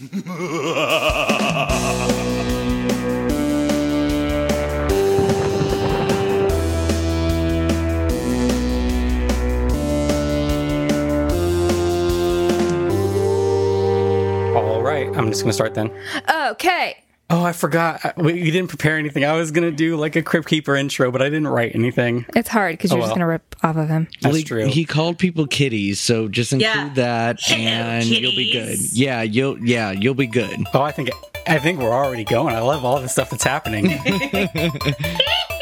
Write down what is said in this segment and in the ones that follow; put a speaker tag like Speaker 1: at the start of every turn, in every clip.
Speaker 1: All right, I'm just gonna start then.
Speaker 2: Okay.
Speaker 1: Oh, I forgot. Uh, we- You didn't prepare anything. I was gonna do like a Crypt Keeper intro, but I didn't write anything.
Speaker 2: It's hard because oh, you're
Speaker 1: Oh,
Speaker 2: just going to rip off of him.
Speaker 1: That's
Speaker 3: Like,
Speaker 1: true.
Speaker 3: He called people kitties, so just include
Speaker 4: Yeah.
Speaker 3: that,
Speaker 4: Hello,
Speaker 3: and you'll be good. Yeah, you'll yeah you'll be good.
Speaker 1: oh, I think I think we're already going. I love all the stuff that's happening.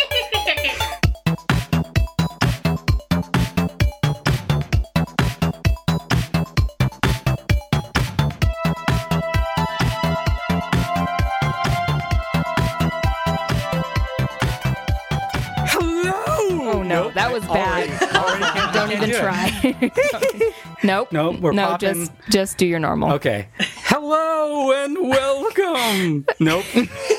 Speaker 2: nope.
Speaker 1: Nope, we're
Speaker 2: no,
Speaker 1: popping.
Speaker 2: just just do your normal.
Speaker 1: Okay. Hello and welcome. nope.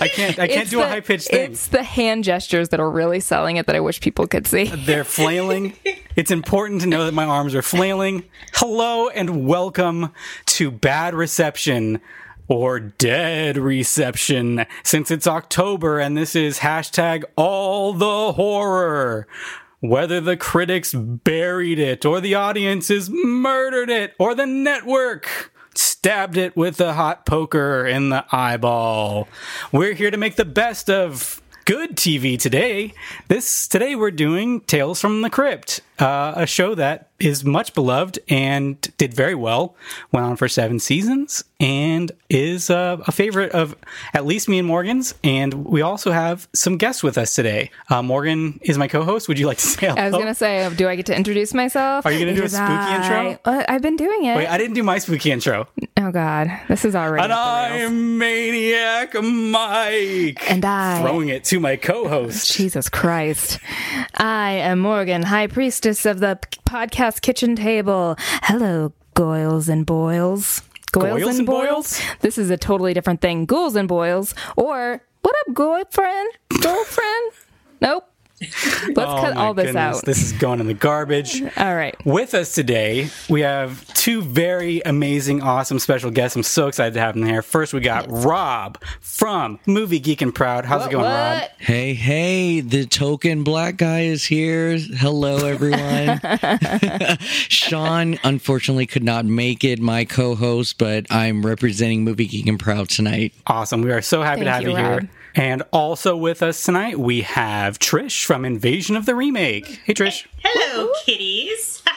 Speaker 1: I can't. I can't
Speaker 2: It's
Speaker 1: do a high pitched thing.
Speaker 2: It's the hand gestures that are really selling it that I wish people could see.
Speaker 1: They're flailing. It's important to know that my arms are flailing. Hello and welcome to Bad Reception or Dead Reception since it's October and this is hashtag all the horror. Whether the critics buried it or the audiences murdered it or the network stabbed it with a hot poker in the eyeball. We're here to make the best of good TV today. This today we're doing Tales from the Crypt, uh, a show that is much beloved and did very well. Went on for seven seasons and is uh, a favorite of at least me and Morgan's. And we also have some guests with us today. Uh, Morgan is my co-host. Would you like to say hello?
Speaker 2: I was going to say, do I get to introduce myself?
Speaker 1: Are you gonna do a spooky
Speaker 2: I-
Speaker 1: intro?
Speaker 2: Uh, I've been doing it.
Speaker 1: Wait, I didn't do my spooky intro.
Speaker 2: oh, God. This is already.
Speaker 1: And
Speaker 2: off the rails.
Speaker 1: I'm Maniac Mike.
Speaker 2: And I.
Speaker 1: throwing it to my co-host.
Speaker 2: Jesus Christ. I am Morgan, High Priestess of the podcast kitchen table. Hello, Goyles and Boils. Goyles
Speaker 1: Goyles and Boils?
Speaker 2: This is a totally different thing. Ghouls and Boils. Or, what up, girlfriend? Girlfriend? nope. Let's
Speaker 1: Oh
Speaker 2: cut all this
Speaker 1: goodness,
Speaker 2: out.
Speaker 1: This is going in the garbage.
Speaker 2: all right.
Speaker 1: With us today, we have two very amazing, awesome special guests. I'm so excited to have them here. First, we got Rob from Movie Geek and Proud. How's it going, Rob?
Speaker 3: Hey hey, the token black guy is here. Hello everyone. Sean unfortunately could not make it, my co-host, but I'm representing Movie Geek and Proud tonight.
Speaker 1: Awesome. We are so happy to have
Speaker 2: you,
Speaker 1: you, here.
Speaker 2: Rob.
Speaker 1: And also with us tonight, we have Trish from Invasion of the Remake. Hey, Trish.
Speaker 4: Hello, kitties.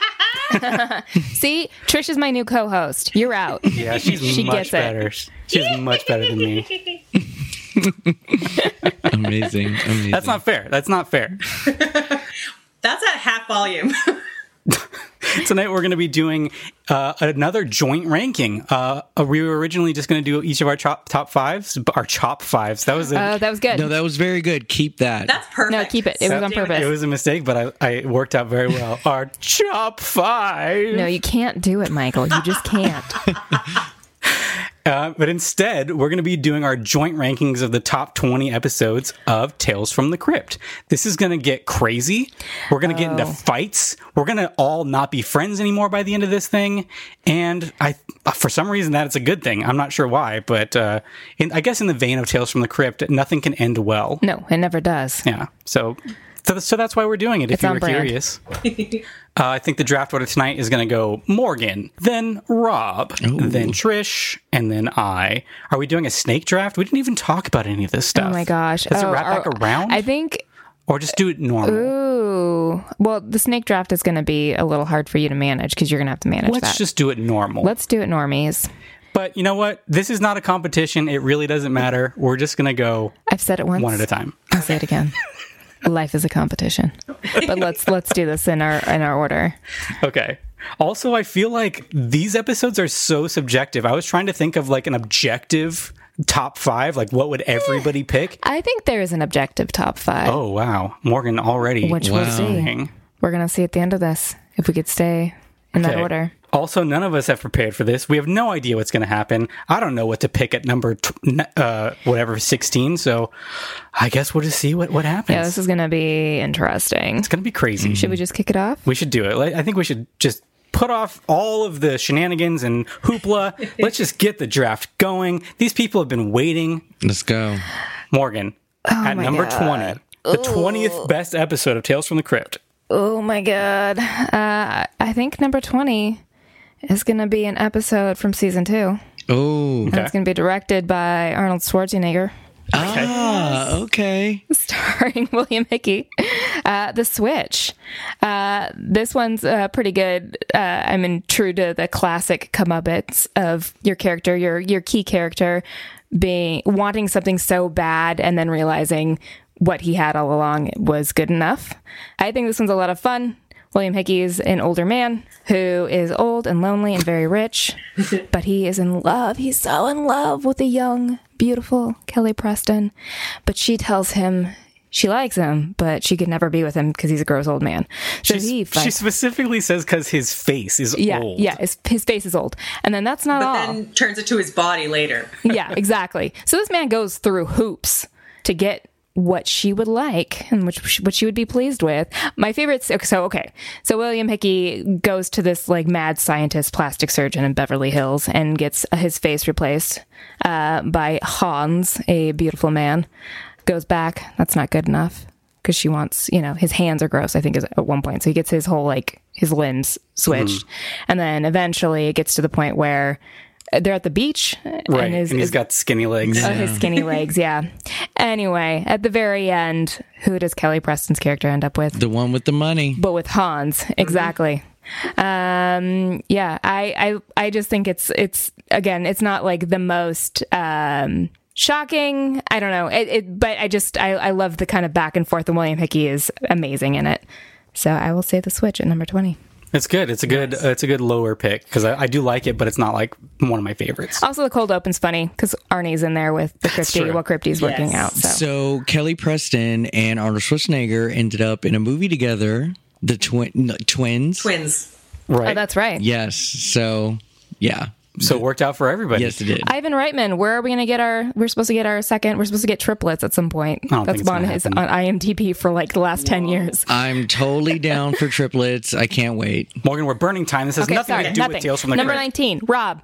Speaker 2: See, Trish is my new co host. You're out.
Speaker 1: Yeah, she's
Speaker 2: She
Speaker 1: much
Speaker 2: gets it.
Speaker 1: better. She's much better than me.
Speaker 3: Amazing. Amazing.
Speaker 1: That's not fair. That's not fair.
Speaker 4: That's at half volume.
Speaker 1: Tonight we're going to be doing uh, another joint ranking. Uh, we were originally just going to do each of our top top fives, our chop fives. That was a,
Speaker 2: Oh, that was good.
Speaker 3: No, that was very good. Keep that.
Speaker 4: That's perfect.
Speaker 2: No, keep it. It was on purpose.
Speaker 1: it was a mistake, but I, I worked out very well. Our chop five.
Speaker 2: no, you can't do it, Michael. You just can't.
Speaker 1: Uh, but instead, we're going to be doing our joint rankings of the top 20 episodes of Tales from the Crypt. This is going to get crazy. We're going to get into
Speaker 2: Oh.
Speaker 1: fights. We're going to all not be friends anymore by the end of this thing. And I, for some reason, that is a good thing. I'm not sure why, but uh, in, I guess in the vein of Tales from the Crypt, nothing can end well.
Speaker 2: No, it never does.
Speaker 1: Yeah. So, so, so that's why we're doing it. If
Speaker 2: It's
Speaker 1: you were
Speaker 2: brand.
Speaker 1: curious, uh, I think the draft order tonight is going to go Morgan, then Rob, then Trish, and then I. Are we doing a snake draft? We didn't even talk about any of this stuff.
Speaker 2: Oh my gosh.
Speaker 1: Does
Speaker 2: oh,
Speaker 1: it wrap back
Speaker 2: oh,
Speaker 1: around,
Speaker 2: I think
Speaker 1: or just do it normal?
Speaker 2: Ooh. Well, the snake draft is going to be a little hard for you to manage because you're going to have to manage
Speaker 1: Let's
Speaker 2: that.
Speaker 1: just do it normal.
Speaker 2: Let's do it, normies.
Speaker 1: but you know what? This is not a competition. It really doesn't matter. We're just going to go
Speaker 2: I've said it once.
Speaker 1: one at a time.
Speaker 2: I'll say it again. Life is a competition. But let's let's do this in our in our order.
Speaker 1: Okay. Also, I feel like these episodes are so subjective. I was trying to think of like an objective top five. Like, what would everybody eh, pick?
Speaker 2: I think there is an objective top five,
Speaker 1: Oh wow, Morgan already.
Speaker 2: which we'll
Speaker 3: Wow.
Speaker 2: see. We're gonna see at the end of this if we could stay in that order.
Speaker 1: Also, none of us have prepared for this. We have no idea what's going to happen. I don't know what to pick at number tw- uh, whatever sixteen. So, I guess we'll just see what what happens.
Speaker 2: Yeah, this is gonna be interesting.
Speaker 1: it's going to be crazy.
Speaker 2: Should we just kick it off?
Speaker 1: We should do it. I think we should just put off all of the shenanigans and hoopla. Let's just get the draft going. These people have been waiting.
Speaker 3: Let's go.
Speaker 1: Morgan, at number
Speaker 2: God.
Speaker 1: 20, the 20th best episode of Tales from the Crypt.
Speaker 2: Oh my god. Uh, I think number 20 is going to be an episode from season two.
Speaker 3: Oh.
Speaker 2: And it's going to be directed by Arnold Schwarzenegger,
Speaker 3: Ah, okay.
Speaker 2: starring William Hickey. Uh, the Switch. Uh, this one's uh, pretty good. Uh, I mean, true to the classic comeuppance of your character, your your key character, being wanting something so bad and then realizing what he had all along was good enough. I think this one's a lot of fun. William Hickey is an older man who is old and lonely and very rich, but he is in love. He's so in love with the young, beautiful Kelly Preston. But she tells him she likes him, but she could never be with him because he's a gross old man. So
Speaker 1: She's-
Speaker 2: he
Speaker 1: she specifically says because his face is
Speaker 2: yeah,
Speaker 1: old.
Speaker 2: yeah, his, his face is old. And then that's not
Speaker 4: But
Speaker 2: all
Speaker 4: then turns it to his body later.
Speaker 2: yeah, exactly. So this man goes through hoops to get what she would like and which what she would be pleased with. My favorite. So okay, so William Hickey goes to this like mad scientist plastic surgeon in Beverly Hills and gets his face replaced uh, by Hans, a beautiful man. Goes back. That's not good enough because she wants, you know, his hands are gross. I think is at one point. So he gets his whole like his limbs switched, and then eventually it gets to the point where. They're at the beach,
Speaker 1: Right.
Speaker 2: and
Speaker 1: And,
Speaker 2: his,
Speaker 1: he's
Speaker 2: his-
Speaker 1: got skinny legs.
Speaker 2: Oh, his skinny legs, yeah. Anyway, at the very end, who does Kelly Preston's character end up with?
Speaker 3: The one with the money.
Speaker 2: But with Hans, exactly. Um, yeah, I, I, I just think it's, it's again, it's not like the most um, shocking. I don't know, it, it, but I just, I, I love the kind of back and forth, and William Hickey is amazing in it. So I will say the switch at number twenty.
Speaker 1: It's good. It's a good. Uh, it's a good lower pick because I, I do like it, but it's not like one of my favorites.
Speaker 2: Also, the cold open's funny because Arnie's in there with the Crypty
Speaker 1: true.
Speaker 2: while Crypty's working out. So.
Speaker 3: So Kelly Preston and Arnold Schwarzenegger ended up in a movie together. The twin no, twins.
Speaker 4: Twins.
Speaker 1: Right.
Speaker 2: oh, that's right.
Speaker 3: Yes. So yeah.
Speaker 1: So it worked out for everybody.
Speaker 3: Yes, it did.
Speaker 2: Ivan Reitman, where are we going to get our? We're supposed to get our second. We're supposed to get triplets at some point.
Speaker 1: don't
Speaker 2: That's on
Speaker 1: gonna
Speaker 2: his
Speaker 1: happen.
Speaker 2: on IMDb for like the last ten years.
Speaker 3: I'm totally down for triplets. I can't wait.
Speaker 1: Morgan, we're burning time. This has
Speaker 2: Okay,
Speaker 1: nothing
Speaker 2: sorry,
Speaker 1: to do
Speaker 2: nothing.
Speaker 1: with Tales from the
Speaker 2: Number
Speaker 1: Crypt.
Speaker 2: nineteen, Rob.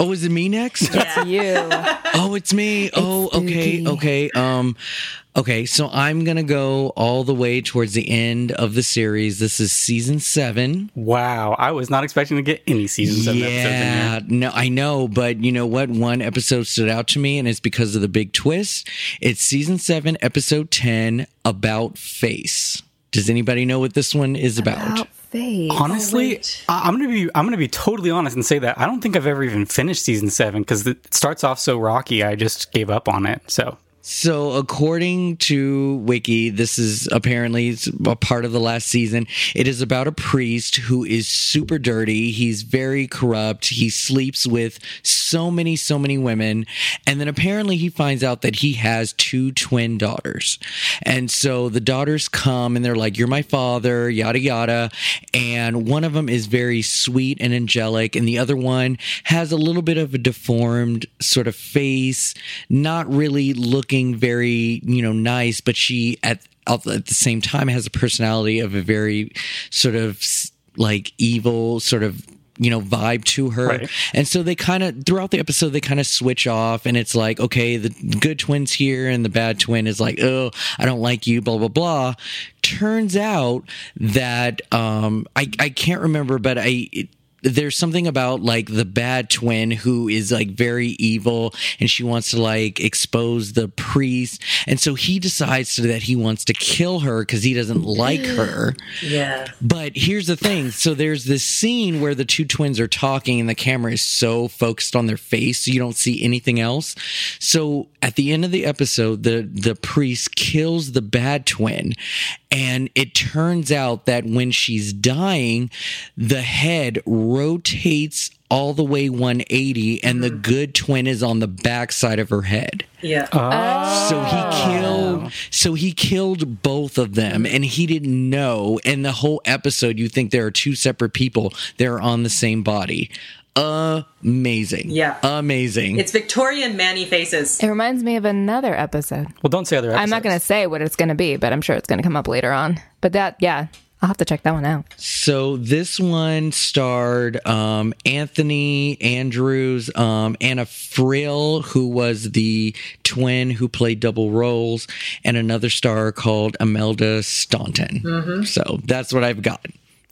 Speaker 3: Oh, is it me next?
Speaker 4: Yeah.
Speaker 2: You.
Speaker 3: Oh, it's me. Oh, okay,
Speaker 2: spooky.
Speaker 3: okay. Um, okay. So I'm gonna go all the way towards the end of the series. This is season seven.
Speaker 1: Wow, I was not expecting to get any season seven episodes in
Speaker 3: Yeah,
Speaker 1: here.
Speaker 3: no, I know, but you know what? One episode stood out to me, and it's because of the big twist. It's season seven, episode ten, about face. Does anybody know what this one is about?
Speaker 2: Face.
Speaker 1: Honestly, oh,
Speaker 4: wait.
Speaker 1: I- I'm gonna be I'm gonna be totally honest and say that I don't think I've ever even finished season seven because it starts off so rocky. I just gave up on it. So
Speaker 3: So, according to Wiki, this is apparently a part of the last season. It is about a priest who is super dirty. He's very corrupt. He sleeps with so many, so many women. And then apparently he finds out that he has two twin daughters. And so the daughters come and they're like, You're my father, yada, yada. And one of them is very sweet and angelic. And the other one has a little bit of a deformed sort of face, not really looking very, you know, nice, but she at at the same time has a personality of a very sort of like evil sort of you know vibe to her
Speaker 1: Right.
Speaker 3: and so they kind of throughout the episode they kind of switch off and it's like okay the good twin's here and the bad twin is like oh i don't like you blah blah blah turns out that um i i can't remember but i it, there's something about like the bad twin who is like very evil and she wants to like expose the priest and so he decides that he wants to kill her because he doesn't like her
Speaker 4: Yeah.
Speaker 3: but here's the thing. So there's this scene where the two twins are talking and the camera is so focused on their face so you don't see anything else. So at the end of the episode, the the priest kills the bad twin and it turns out that when she's dying, the head rotates all the way 180 and the mm-hmm. good twin is on the back side of her head.
Speaker 4: Yeah. Oh.
Speaker 3: So he killed so he killed both of them and he didn't know and the whole episode you think there are two separate people they're on the same body. Amazing.
Speaker 4: Yeah.
Speaker 3: Amazing.
Speaker 4: it's Victorian Manny faces.
Speaker 2: It reminds me of another episode.
Speaker 1: well, don't say other. Episodes.
Speaker 2: I'm not going to say what it's going to be, but I'm sure it's going to come up later on. But that, yeah, I'll have to check that one out.
Speaker 3: So this one starred um, Anthony Andrews, um, Anna Friel, who was the twin who played double roles, and another star called Imelda Staunton. So that's what I've got.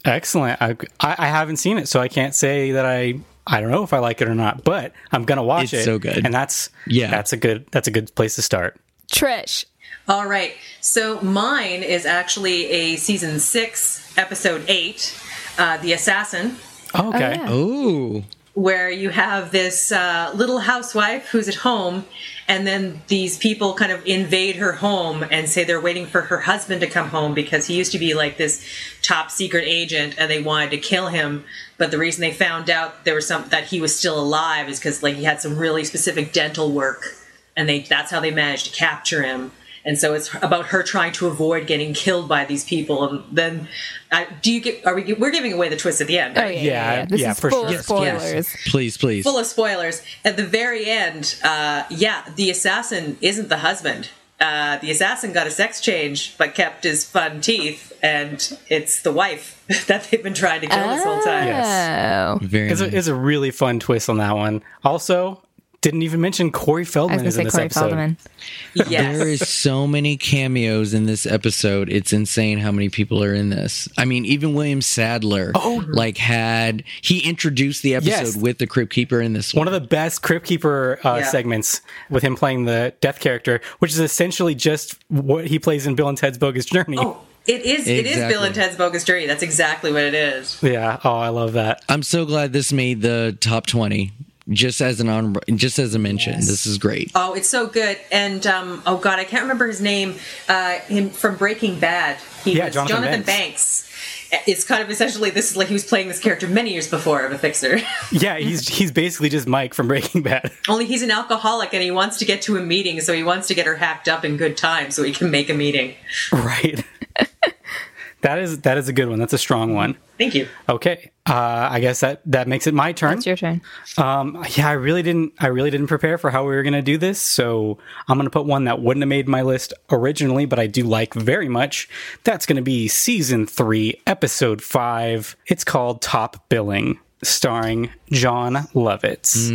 Speaker 1: Excellent. I, I I haven't seen it, so I can't say that I I don't know if I like it or not, but I'm gonna watch
Speaker 3: It's
Speaker 1: it.
Speaker 3: so good.
Speaker 1: and that's
Speaker 3: Yeah.
Speaker 1: that's a good that's a good place to start.
Speaker 2: Trish.
Speaker 4: All right. So mine is actually a season six, episode eight, uh, The Assassin,
Speaker 1: Oh, okay.
Speaker 2: yeah.
Speaker 3: Oh,
Speaker 4: where you have this uh, little housewife who's at home, and then these people kind of invade her home and say they're waiting for her husband to come home because he used to be like this top secret agent and they wanted to kill him. But the reason they found out there was some that he was still alive is because like he had some really specific dental work, and they that's how they managed to capture him. And so it's about her trying to avoid getting killed by these people. And then, uh, do you get? Are we? We're giving away the twist at the end.
Speaker 2: Oh
Speaker 4: right?
Speaker 2: yeah,
Speaker 1: Yeah,
Speaker 2: yeah, yeah. This
Speaker 1: yeah,
Speaker 2: is
Speaker 1: for sure.
Speaker 2: of
Speaker 1: Yes,
Speaker 2: spoilers.
Speaker 3: please, please.
Speaker 4: full of spoilers. At the very end, uh, yeah, the assassin isn't the husband. Uh, the assassin got a sex change, but kept his fun teeth, and it's the wife that they've been trying to kill this whole time.
Speaker 1: Yes.
Speaker 2: Oh,
Speaker 3: Very
Speaker 1: It's a, it's a really fun twist on that one. Also, didn't even mention Corey Feldman.
Speaker 2: I was gonna
Speaker 1: is
Speaker 2: say
Speaker 1: in this
Speaker 2: Corey
Speaker 1: episode.
Speaker 2: Feldman.
Speaker 4: Yes.
Speaker 3: There is so many cameos in this episode. It's insane how many people are in this. I mean, even William Sadler, oh. like had he introduced the episode
Speaker 1: Yes.
Speaker 3: with the Crypt Keeper in this
Speaker 1: One
Speaker 3: one.
Speaker 1: of the best Crypt Keeper uh,
Speaker 4: Yeah.
Speaker 1: segments with him playing the death character, which is essentially just what he plays in Bill and Ted's Bogus Journey.
Speaker 4: Oh, it is. It is Bill and Ted's Bogus Journey. That's exactly what it is.
Speaker 1: Yeah. Oh, I love that.
Speaker 3: I'm so glad this made the top 20. Just as an honorable, just as a mention, this is great.
Speaker 4: Oh, it's so good. And um, oh god, I can't remember his name. Uh, him from Breaking Bad. He
Speaker 1: Yeah,
Speaker 4: was
Speaker 1: Jonathan
Speaker 4: Jonathan
Speaker 1: Banks.
Speaker 4: Banks. It's kind of essentially this is like he was playing this character many years before of a fixer.
Speaker 1: Yeah, he's he's basically just Mike from Breaking Bad.
Speaker 4: Only he's an alcoholic and he wants to get to a meeting, so he wants to get her hacked up in good time so he can make a meeting.
Speaker 1: right. That is that is a good one. That's a strong one.
Speaker 4: Thank you.
Speaker 1: Okay. Uh, I guess that that makes it my turn.
Speaker 2: It's your turn.
Speaker 1: Um, yeah, I really didn't. I really didn't prepare for how we were going to do this, so I'm going to put one that wouldn't have made my list originally, but I do like very much. That's going to be season three, episode five. It's called Top Billing, starring Jon Lovitz.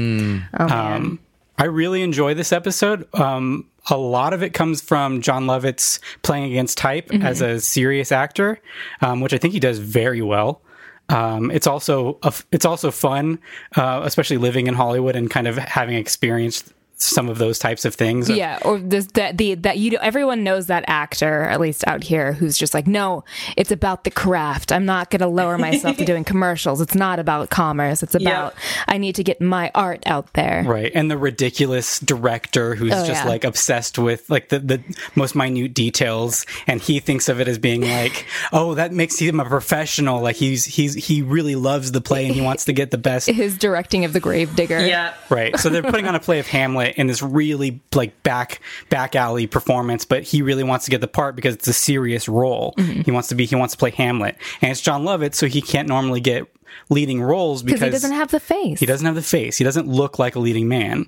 Speaker 2: Oh man.
Speaker 1: Um, I really enjoy this episode. Um, a lot of it comes from Jon Lovitz playing against type as a serious actor, um, which I think he does very well. Um, it's also a f it's also fun, uh, especially living in Hollywood and kind of having experienced some of those types of things.
Speaker 2: Yeah, or this that the that you know, everyone knows that actor at least out here who's just like, no, it's about the craft. I'm not going to lower myself to doing commercials. It's not about commerce. It's about I need to get my art out there.
Speaker 1: Right. And the ridiculous director who's
Speaker 2: Oh,
Speaker 1: just
Speaker 2: yeah.
Speaker 1: like obsessed with like the, the most minute details and he thinks of it as being like, oh, that makes him a professional. Like he's he's he really loves the play and he wants to get the best
Speaker 2: His directing of the Gravedigger.
Speaker 4: Yeah.
Speaker 1: Right. So they're putting on a play of Hamlet in this really like back back alley performance, but he really wants to get the part because it's a serious role.
Speaker 2: Mm-hmm.
Speaker 1: He wants to be he wants to play Hamlet. And it's John Lovett, so he can't normally get leading roles because
Speaker 2: he doesn't have the face.
Speaker 1: he doesn't have the face. He doesn't look like a leading man.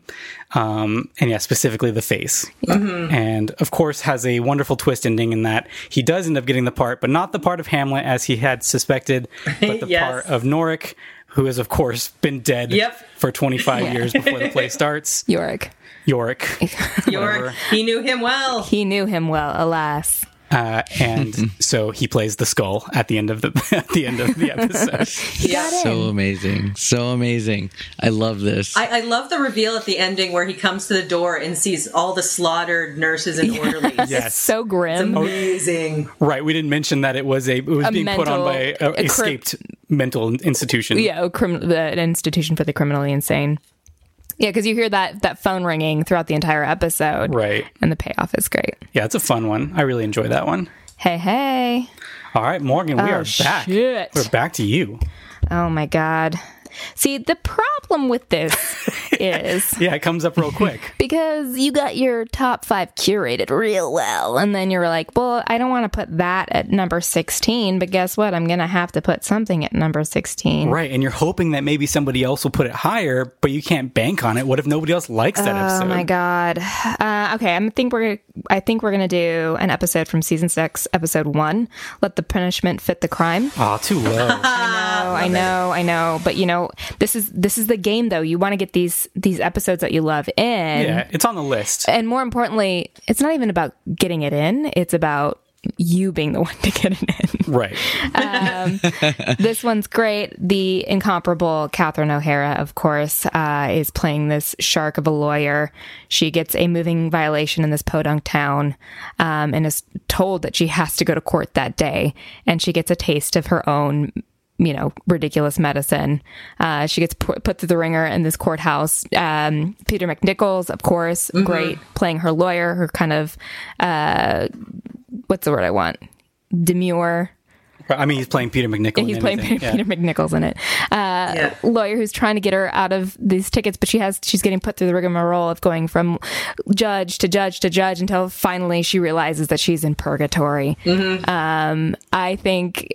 Speaker 1: Um, and yeah, specifically the face. And of course has a wonderful twist ending in that he does end up getting the part, but not the part of Hamlet as he had suspected, but the
Speaker 4: Yes.
Speaker 1: part of Noric, who has of course been dead
Speaker 4: Yep.
Speaker 1: for 25 years before the play starts.
Speaker 2: Yorick.
Speaker 1: Yorick.
Speaker 4: York,
Speaker 1: Whatever.
Speaker 4: he knew him well.
Speaker 2: He knew him well, alas.
Speaker 1: Uh, and so he plays the skull at the end of the at the end of the episode.
Speaker 4: Yeah.
Speaker 3: So amazing. So amazing. I love this.
Speaker 4: I, I love the reveal at the ending where he comes to the door and sees all the slaughtered nurses and orderlies.
Speaker 1: Yes.
Speaker 2: So grim.
Speaker 4: Amazing.
Speaker 1: Right. We didn't mention that it was a it was
Speaker 2: A
Speaker 1: being put on by a,
Speaker 2: a cri-
Speaker 1: escaped mental institution.
Speaker 2: yeah, a crim- the, an institution for the criminally insane. Yeah, because you hear that that phone ringing throughout the entire episode,
Speaker 1: Right.
Speaker 2: And the payoff is great.
Speaker 1: Yeah, it's a fun one. I really enjoy that one.
Speaker 2: Hey, hey!
Speaker 1: All right, Morgan, we
Speaker 2: Oh,
Speaker 1: are back.
Speaker 2: shit.
Speaker 1: We're back to you.
Speaker 2: Oh my god! See, the problem with this is
Speaker 1: Yeah, it comes up real quick.
Speaker 2: because you got your top five curated real well, and then you're like, well, I don't want to put that at number 16, but guess what? I'm going to have to put something at number 16.
Speaker 1: Right, and you're hoping that maybe somebody else will put it higher, but you can't bank on it. What if nobody else likes that episode?
Speaker 2: Oh my god. Uh, okay, I think we're I think we're gonna do an episode from season six, episode one. Let the punishment fit the crime.
Speaker 1: Oh, too low.
Speaker 2: Oh, I know, I know, but you know, this is this is the game though. You want to get these these episodes that you love in,
Speaker 1: yeah, it's on the list.
Speaker 2: and more importantly, it's not even about getting it in. It's about you being the one to get it in.
Speaker 1: Right.
Speaker 2: this one's great. The incomparable Catherine O'Hara, of course, uh, is playing this shark of a lawyer. She gets a moving violation in this podunk town um, and is told that she has to go to court that day. And she gets a taste of her own. You know, ridiculous medicine. Uh, she gets put, put through the ringer in this courthouse. Um, Peter McNichols, of course, great, playing her lawyer, her kind of, uh, what's the word I want? Demure,
Speaker 1: I mean, he's playing Peter MacNicol. in
Speaker 2: He's playing
Speaker 1: anything.
Speaker 2: Peter,
Speaker 1: Yeah.
Speaker 2: Peter McNichols in it. Uh,
Speaker 4: Yeah.
Speaker 2: Lawyer who's trying to get her out of these tickets, but she has she's getting put through the rigmarole of going from judge to judge to judge until finally she realizes that she's in purgatory. Um, I think,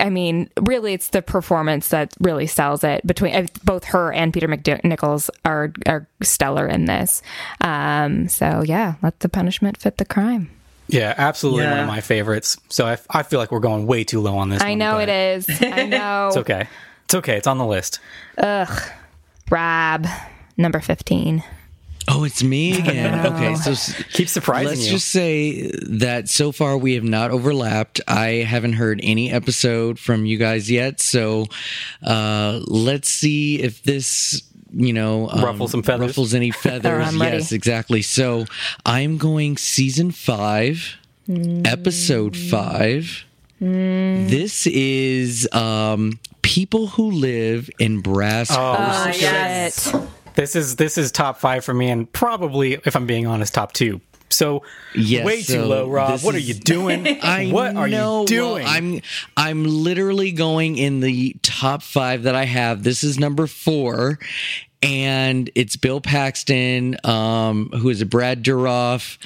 Speaker 2: I mean, really, it's the performance that really sells it. Between uh, both her and Peter McNichols are are stellar in this. Um, so yeah, let the punishment fit the crime.
Speaker 1: Yeah, absolutely one of my favorites. So I, I feel like we're going way too low on this.
Speaker 2: I
Speaker 1: one,
Speaker 2: know it is. I know.
Speaker 1: It's okay. It's okay. It's on the list.
Speaker 2: Ugh. Rob number fifteen.
Speaker 3: Oh, it's me again. Okay, so
Speaker 1: Keep surprising
Speaker 3: let's
Speaker 1: you.
Speaker 3: just say that so far we have not overlapped. I haven't heard any episode from you guys yet, so uh, let's see if this. You know, um,
Speaker 1: Ruffles some feathers.
Speaker 3: Ruffles any feathers?
Speaker 2: I'm
Speaker 3: yes, exactly. So I'm going season five, episode five. This is um, people who live in brass.
Speaker 1: Oh,
Speaker 4: Ah, yes.
Speaker 1: This is this is top five for me, and probably, if I'm being honest, top two. So
Speaker 3: Yes,
Speaker 1: way too low, Rob.
Speaker 3: this
Speaker 1: What are you doing?
Speaker 3: I
Speaker 1: what are
Speaker 3: know,
Speaker 1: you doing?
Speaker 3: well, I'm I'm literally going in the top five that I have. This is number four, and it's Bill Paxton, um, who is a Brad Dourif.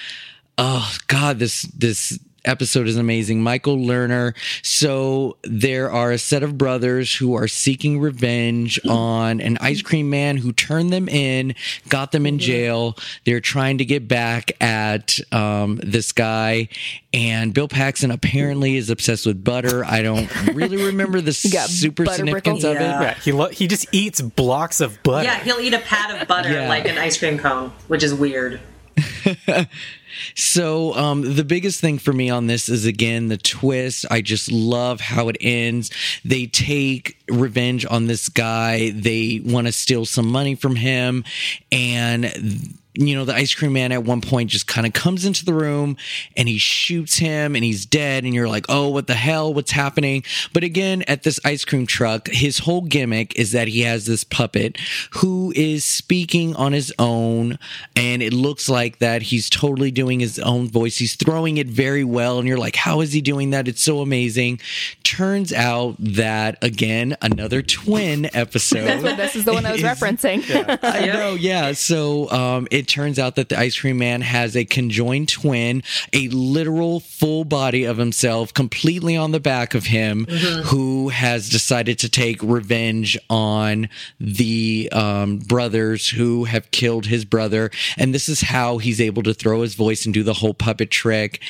Speaker 3: Oh God, this this episode is amazing. Michael Lerner. So there are a set of brothers who are seeking revenge on an ice cream man who turned them in, got them in jail. They're trying to get back at um, this guy. And Bill Paxton apparently is obsessed with butter. I don't really remember the
Speaker 2: got
Speaker 3: super significance
Speaker 2: brickles?
Speaker 3: of it.
Speaker 4: Yeah.
Speaker 1: yeah, he lo- he just eats blocks of butter.
Speaker 4: Yeah, he'll eat a pat of butter
Speaker 3: Yeah.
Speaker 4: like an ice cream cone, which is weird.
Speaker 3: So um, the biggest thing for me on this is again the twist. I just love how it ends. They take revenge on this guy. They want to steal some money from him, and you know the ice cream man at one point just kind of comes into the room and he shoots him and he's dead and you're like oh what the hell? What's happening? But again at this ice cream truck his whole gimmick is that he has this puppet who is speaking on his own and it looks like that he's totally doing his own voice. He's throwing it very well and you're like how is he doing that? It's so amazing. Turns out that again another twin episode
Speaker 2: This is the one I was
Speaker 3: is-
Speaker 2: referencing.
Speaker 3: I know, yeah. So um, it turns out that the ice cream man has a conjoined twin, a literal full body of himself, completely on the back of him, who has decided to take revenge on the um, brothers who have killed his brother. And this is how he's able to throw his voice and do the whole puppet trick.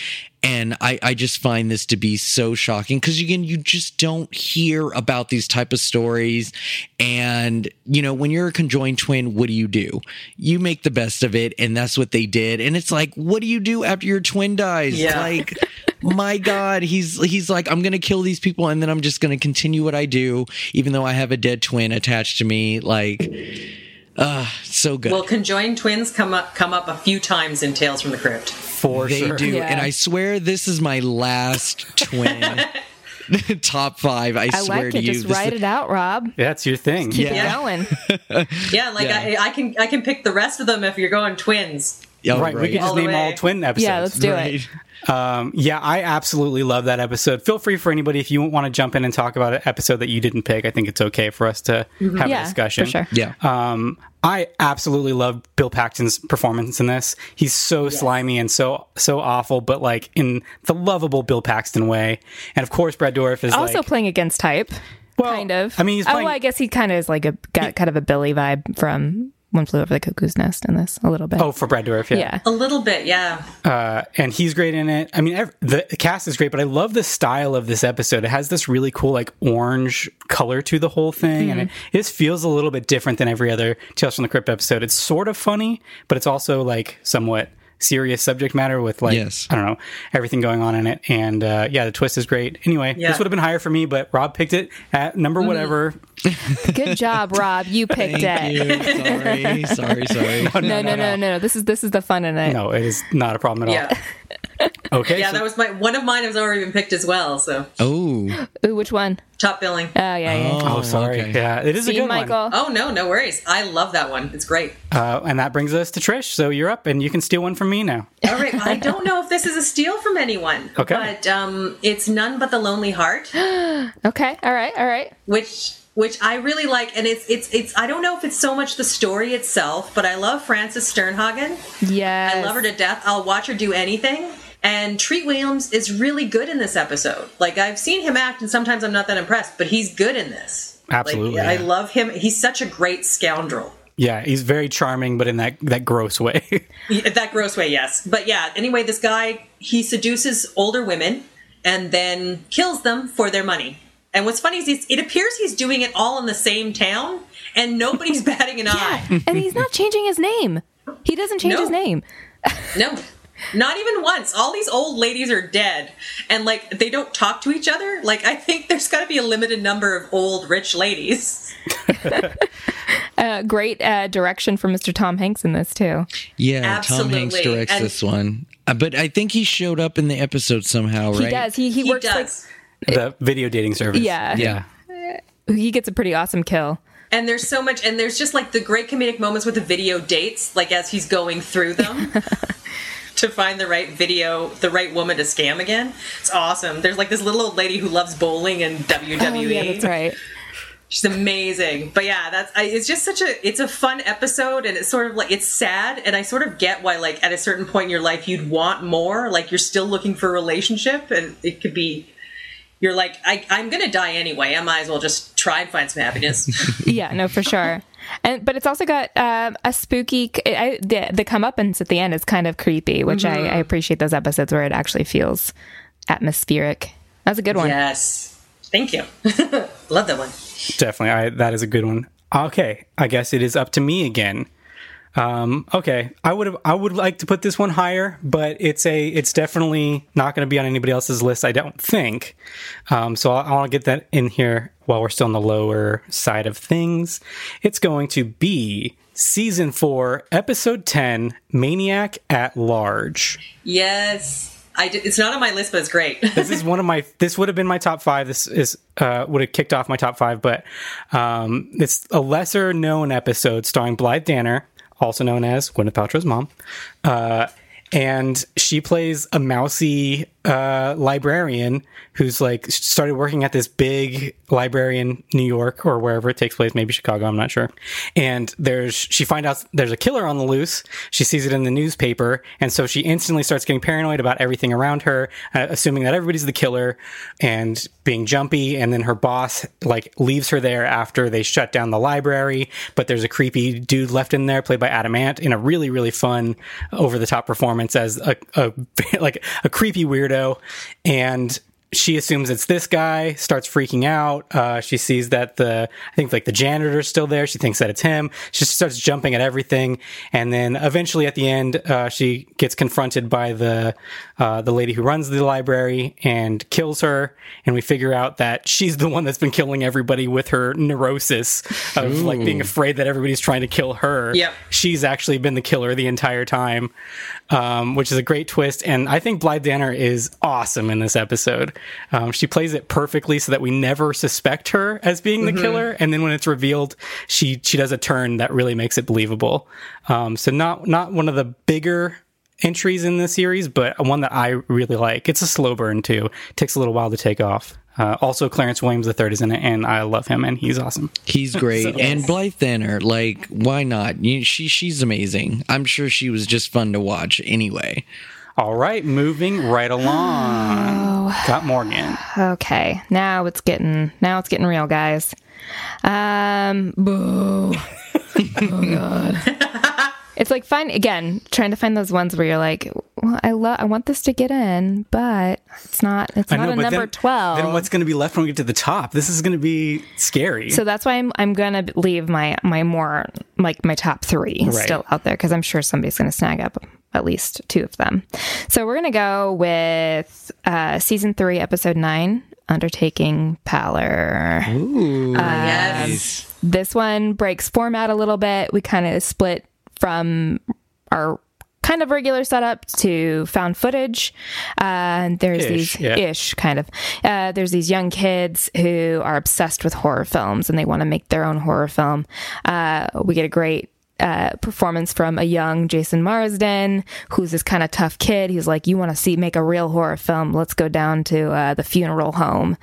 Speaker 3: And I, I just find this to be so shocking because again, you just don't hear about these type of stories. And you know, when you're a conjoined twin, what do you do? You make the best of it, and that's what they did. And it's like, what do you do after your twin dies?
Speaker 4: Yeah.
Speaker 3: Like, my God, he's he's like, I'm gonna kill these people, and then I'm just gonna continue what I do, even though I have a dead twin attached to me. Like, uh, so good.
Speaker 4: Well, conjoined twins come up come up a few times in Tales from the Crypt.
Speaker 1: for
Speaker 3: They
Speaker 1: sure.
Speaker 3: do.
Speaker 2: Yeah.
Speaker 3: And I swear this is my last twin top five. I,
Speaker 2: I
Speaker 3: swear
Speaker 2: like
Speaker 3: to
Speaker 2: it.
Speaker 3: you.
Speaker 2: Just
Speaker 3: This-
Speaker 2: write it out, Rob.
Speaker 1: That's your thing.
Speaker 2: Keep
Speaker 3: Yeah.
Speaker 2: it going.
Speaker 4: Yeah, like
Speaker 3: Yeah.
Speaker 4: I, I can I can pick the rest of them if you're going twins.
Speaker 3: Oh,
Speaker 1: right, we could just
Speaker 4: All the
Speaker 1: name all twin episodes.
Speaker 2: Yeah, let's do
Speaker 3: Right.
Speaker 2: it.
Speaker 1: Um, yeah, I absolutely love that episode. Feel free for anybody if you want to jump in and talk about an episode that you didn't pick. I think it's okay for us to have a
Speaker 2: Mm-hmm. Yeah,
Speaker 1: discussion.
Speaker 2: for sure.
Speaker 3: Yeah.
Speaker 1: Um, I absolutely love Bill Paxton's performance in this. He's so slimy and so so awful, but like in the lovable Bill Paxton way. And of course, Brad Dourif is
Speaker 2: Also
Speaker 1: like,
Speaker 2: playing against type.
Speaker 1: Well,
Speaker 2: kind of.
Speaker 1: I mean, he's
Speaker 2: oh, well, I guess he kind of is like a got kind of a Billy vibe from One Flew Over the Cuckoo's Nest in this a little bit.
Speaker 1: oh for Brad Dourif, yeah.
Speaker 2: yeah.
Speaker 4: A little bit, yeah.
Speaker 1: uh, and he's great in it. I mean, ev- the cast is great, but I love the style of this episode. It has this really cool, like orange color to the whole thing, and it, it just feels a little bit different than every other Tales from the Crypt episode. It's sort of funny, but it's also like somewhat serious subject matter with like
Speaker 3: Yes.
Speaker 1: I don't know everything going on in it. And uh, yeah, the twist is great. Anyway,
Speaker 4: Yeah.
Speaker 1: this would have been higher for me, but Rob picked it at number whatever.
Speaker 2: Good job, Rob. You picked
Speaker 3: Thank
Speaker 2: it.
Speaker 3: you. Sorry, sorry, sorry.
Speaker 2: No, no, no, no, This is this is the fun in it.
Speaker 1: No, it is not a problem at
Speaker 4: Yeah.
Speaker 1: all. Okay,
Speaker 4: Yeah,
Speaker 1: so-
Speaker 4: that was my one of mine has already been picked as well, so
Speaker 3: Oh,
Speaker 2: Ooh, which one?
Speaker 4: top billing.
Speaker 2: Oh, yeah, yeah.
Speaker 1: oh sorry.
Speaker 3: okay.
Speaker 1: Yeah, it is a
Speaker 2: See,
Speaker 1: good one.
Speaker 2: Michael.
Speaker 4: Oh no, no worries. I love that one. It's great.
Speaker 1: Uh, and that brings us to Trish. So you're up, and you can steal one from me now.
Speaker 4: All right, I don't know if this is a steal from anyone.
Speaker 1: Okay.
Speaker 4: But um it's none but the lonely heart,
Speaker 2: Okay. All right. All right.
Speaker 4: which which I really like and it's it's it's I don't know if it's so much the story itself, but I love Frances Sternhagen.
Speaker 2: Yeah,
Speaker 4: I love her to death. I'll watch her do anything. And Treat Williams is really good in this episode. Like I've seen him act, and sometimes I'm not that impressed, but he's good in this.
Speaker 1: Absolutely,
Speaker 4: Like, I love him. He's such a great scoundrel.
Speaker 1: Yeah, he's very charming, but in that that gross way.
Speaker 4: Yeah, that gross way, yes. But yeah, anyway, this guy he seduces older women and then kills them for their money. And what's funny is he's, it appears he's doing it all in the same town, and nobody's batting an eye.
Speaker 2: and he's not changing his name. He doesn't change
Speaker 4: No.
Speaker 2: his name.
Speaker 4: No, not even once. All these old ladies are dead, and like they don't talk to each other. Like I think there's got to be a limited number of old rich ladies.
Speaker 2: Uh, great uh, direction from Mr. Tom Hanks in this too.
Speaker 3: yeah. Tom Hanks directs
Speaker 4: And-
Speaker 3: this one, Uh, but I think he showed up in the episode somehow, right?
Speaker 2: He does. He he,
Speaker 4: He
Speaker 2: works
Speaker 4: does.
Speaker 1: the video dating service.
Speaker 2: Yeah.
Speaker 1: yeah.
Speaker 2: he gets a pretty awesome kill.
Speaker 4: And there's so much, and there's just like the great comedic moments with the video dates, like as he's going through them to find the right video, the right woman to scam again. It's awesome. There's like this little old lady who loves bowling and WWE.
Speaker 2: Oh yeah, that's right.
Speaker 4: She's amazing. But yeah, that's I, it's just such a it's a fun episode, and it's sort of like it's sad, and I sort of get why like at a certain point in your life you'd want more. Like you're still looking for a relationship, and it could be. You're like, I, I'm gonna die anyway. I might as well just try and find some happiness.
Speaker 2: Yeah, no, for sure. And but it's also got um, a spooky. I, the the comeuppance at the end is kind of creepy, which I, I appreciate those episodes where it actually feels atmospheric. That's a good one.
Speaker 4: Yes. Thank you. Love that one.
Speaker 1: Definitely. I, that is a good one. Okay. I guess it is up to me again. Um, okay. I would have, I would like to put this one higher, but it's a, it's definitely not going to be on anybody else's list. I don't think. Um, so I, I want to get that in here while we're still on the lower side of things. It's going to be season four, episode 10, Maniac at Large.
Speaker 4: Yes. I did, it's not on my list, but it's great.
Speaker 1: this is one of my this would have been my top five this is uh would have kicked off my top five but um it's a lesser known episode starring blythe danner also known as gwyneth paltrow's mom uh and she plays a mousy uh, librarian who's like started working at this big library in New York or wherever it takes place, maybe Chicago, I'm not sure. And there's she finds out there's a killer on the loose. She sees it in the newspaper, and so she instantly starts getting paranoid about everything around her, uh, assuming that everybody's the killer and being jumpy. And then her boss like leaves her there after they shut down the library, but there's a creepy dude left in there, played by Adam Ant, in a really really fun over the top performance as a, a like a creepy weirdo and she assumes it's this guy starts freaking out. Uh, she sees that the i think like the janitor's still there. She thinks that it's him. She starts jumping at everything and then eventually at the end uh, she gets confronted by the uh, the lady who runs the library and kills her and we figure out that she's the one that's been killing everybody with her neurosis of like being afraid that everybody's trying to kill her.
Speaker 4: Yep.
Speaker 1: she's actually been the killer the entire time, um, which is a great twist. And I think Blythe Danner is awesome in this episode. Um, she plays it perfectly so that we never suspect her as being the killer, and then when it's revealed, she she does a turn that really makes it believable. Um, so not not one of the bigger entries in the series, but one that I really like. It's a slow burn too. It takes a little while to take off. Uh, also, Clarence Williams III is in it, and I love him, and he's awesome.
Speaker 3: He's great, and Blythe Danner, like, why not? You, she she's amazing. I'm sure she was just fun to watch anyway.
Speaker 1: All right, moving right along. Got Morgan.
Speaker 2: Okay, now it's getting now it's getting real, guys. Um, boo. oh god. It's like find again trying to find those ones where you're like, well, I love, I want this to get in, but it's not. It's
Speaker 1: I
Speaker 2: not
Speaker 1: know,
Speaker 2: a
Speaker 1: but
Speaker 2: number
Speaker 1: then,
Speaker 2: twelve.
Speaker 1: Then what's going to be left when we get to the top? This is going to be scary.
Speaker 2: So that's why I'm I'm gonna leave my my more like my top three
Speaker 1: Right.
Speaker 2: still out there because I'm sure somebody's gonna snag up at least two of them. So we're gonna go with uh, season three, episode nine, Undertaking Palor.
Speaker 4: yes.
Speaker 2: This one breaks format a little bit. We kind of split from our kind of regular setup to found footage. Uh, there's
Speaker 1: Ish,
Speaker 2: these
Speaker 1: yeah.
Speaker 2: ish kind of. Uh, there's these young kids who are obsessed with horror films and they want to make their own horror film. Uh, we get a great uh, performance from a young Jason Marsden, who's this kind of tough kid. He's like, "You want to see make a real horror film? Let's go down to uh, the funeral home."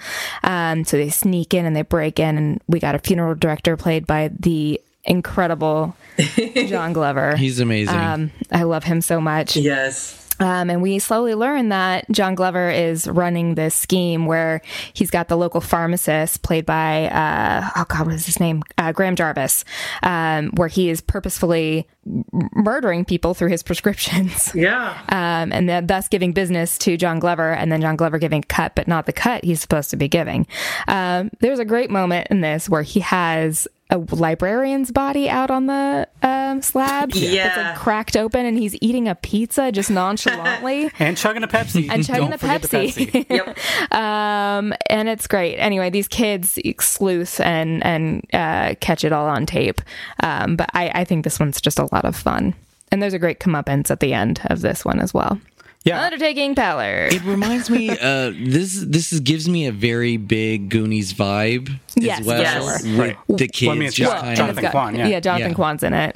Speaker 2: Um, so they sneak in and they break in, and we got a funeral director played by the incredible John Glover.
Speaker 3: He's amazing.
Speaker 2: Um, I love him so much.
Speaker 4: Yes.
Speaker 2: Um, and we slowly learn that John Glover is running this scheme where he's got the local pharmacist played by, uh, oh God, what is his name? Uh, Graham Jarvis, um, where he is purposefully m- murdering people through his prescriptions.
Speaker 4: Yeah.
Speaker 2: Um, and then thus giving business to John Glover, and then John Glover giving a cut, but not the cut he's supposed to be giving. Um, there's a great moment in this where he has a librarian's body out on the um, slab. It's
Speaker 4: Yeah.
Speaker 2: like cracked open, and he's eating a pizza just nonchalantly.
Speaker 1: and chugging a Pepsi.
Speaker 2: And chugging
Speaker 1: Don't
Speaker 2: a Pepsi.
Speaker 1: the Pepsi.
Speaker 4: Yep.
Speaker 2: um, and it's great. Anyway, these kids sleuth and and uh, catch it all on tape. Um, but I, I think this one's just a lot of fun. And there's a great comeuppance at the end of this one as well.
Speaker 1: Yeah.
Speaker 2: Undertaking Palor.
Speaker 3: It reminds me. Uh, this this is, gives me a very big Goonies vibe
Speaker 2: Yes,
Speaker 3: as well.
Speaker 4: yes.
Speaker 3: With
Speaker 1: Right.
Speaker 3: the kids
Speaker 1: Well, I mean, it's
Speaker 3: just
Speaker 1: Well,
Speaker 3: kind
Speaker 1: Jonathan
Speaker 3: of.
Speaker 1: Quan, yeah.
Speaker 2: Jonathan
Speaker 3: Yeah.
Speaker 2: Quan's in it.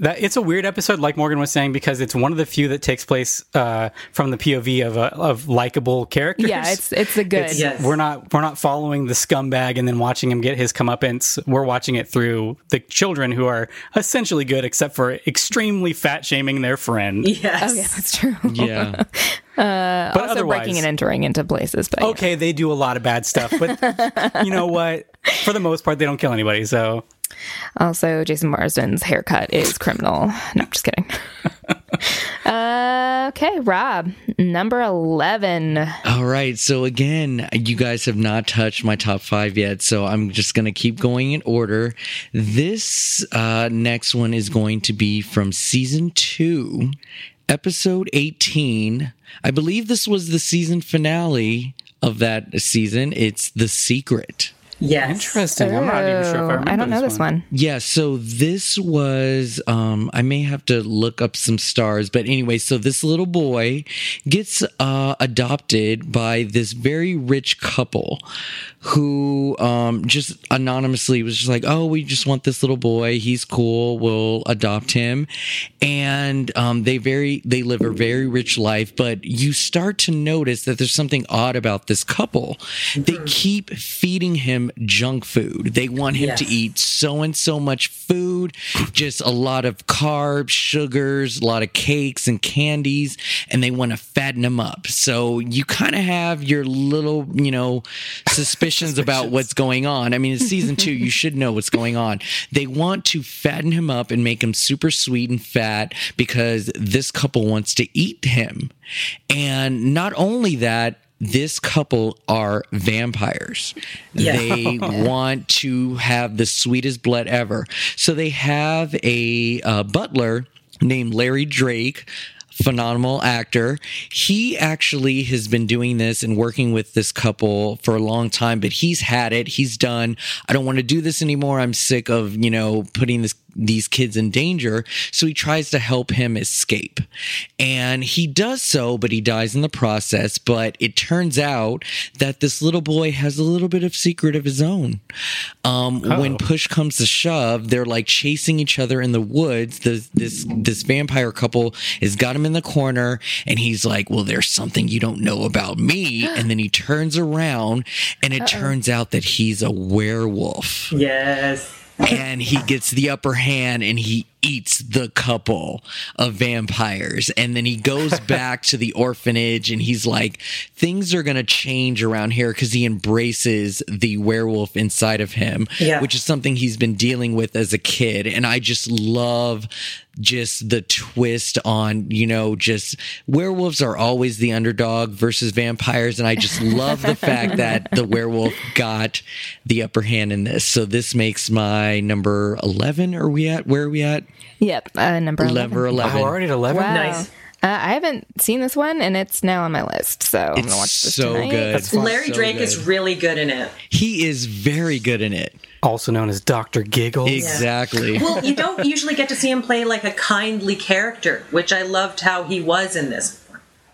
Speaker 1: That it's a weird episode, like Morgan was saying, because it's one of the few that takes place uh, from the POV of a, of likable characters.
Speaker 2: Yeah, it's it's a good.
Speaker 1: It's-
Speaker 4: Yes.
Speaker 1: We're not we're not following the scumbag and then watching him get his comeuppance. We're watching it through the children who are essentially good, except for extremely fat shaming their friend.
Speaker 4: Yes.
Speaker 2: Oh yeah, that's true.
Speaker 3: Yeah,
Speaker 1: But
Speaker 2: also
Speaker 1: otherwise,
Speaker 2: breaking and entering into places. But yeah.
Speaker 1: okay, they do a lot of bad stuff, but you know what? For the most part, they don't kill anybody. So
Speaker 2: Also, Jason Marsden's haircut is criminal. No, I'm just kidding. uh, okay, Rob, number 11.
Speaker 3: All right. So again, you guys have not touched my top five yet, so I'm just gonna keep going in order. This uh, next one is going to be from season two, episode 18. I believe this was the season finale of that season. It's The Secret.
Speaker 4: Yes.
Speaker 1: interesting. I'm not even sure if I remember.
Speaker 2: I don't know this one.
Speaker 3: Yeah, so this was um I may have to look up some stars, but anyway, so this little boy gets uh adopted by this very rich couple who um just anonymously was just like, "Oh, we just want this little boy. He's cool. We'll adopt him." And um they very they live a very rich life, but you start to notice that there's something odd about this couple. They keep feeding him junk food. They want him to eat so and so much food, just a lot of carbs, sugars, a lot of cakes and candies, and they want to fatten him up. So you kind of have your little, you know, suspicions about what's going on. I mean, it's season two, you should know what's going on. They want to fatten him up and make him super sweet and fat because this couple wants to eat him. And not only that, this couple are vampires.
Speaker 4: Yeah.
Speaker 3: They want to have the sweetest blood ever. So they have a uh, butler named Larry Drake. Phenomenal actor. He actually has been doing this and working with this couple for a long time, but he's had it. He's done. I don't want to do this anymore. I'm sick of, you know, putting this these kids in danger. So he tries to help him escape. And he does so, but he dies in the process. But it turns out that this little boy has a little bit of secret of his own. Um, when push comes to shove, they're like chasing each other in the woods. The, this, this vampire couple has got him in the corner and he's like, well, there's something you don't know about me. And then he turns around and it turns out that he's a werewolf
Speaker 4: Yes.
Speaker 3: And he gets the upper hand and he eats the couple of vampires. And then he goes back to the orphanage and he's like things are going to change around here because he embraces the werewolf inside of him
Speaker 4: Yeah.
Speaker 3: which is something he's been dealing with as a kid. And i just love just the twist on you know just werewolves are always the underdog versus vampires. And i just love the fact that the werewolf got the upper hand in this. So this makes my number 11 are we at where are we at
Speaker 2: Yep, uh, number 11.
Speaker 3: number
Speaker 1: Oh, we're already at 11?
Speaker 2: Wow.
Speaker 4: Nice.
Speaker 2: Uh, I haven't seen this one, and it's now on my list, so I'm gonna watch this
Speaker 3: so
Speaker 2: tonight.
Speaker 3: good
Speaker 1: That's fun.
Speaker 4: Larry
Speaker 3: So
Speaker 4: Drake
Speaker 3: good.
Speaker 4: is really good in it.
Speaker 3: he is very good in it
Speaker 1: Also known as Dr. Giggles.
Speaker 3: exactly
Speaker 4: Well, you don't usually get to see him play like a kindly character, which I loved how he was in this.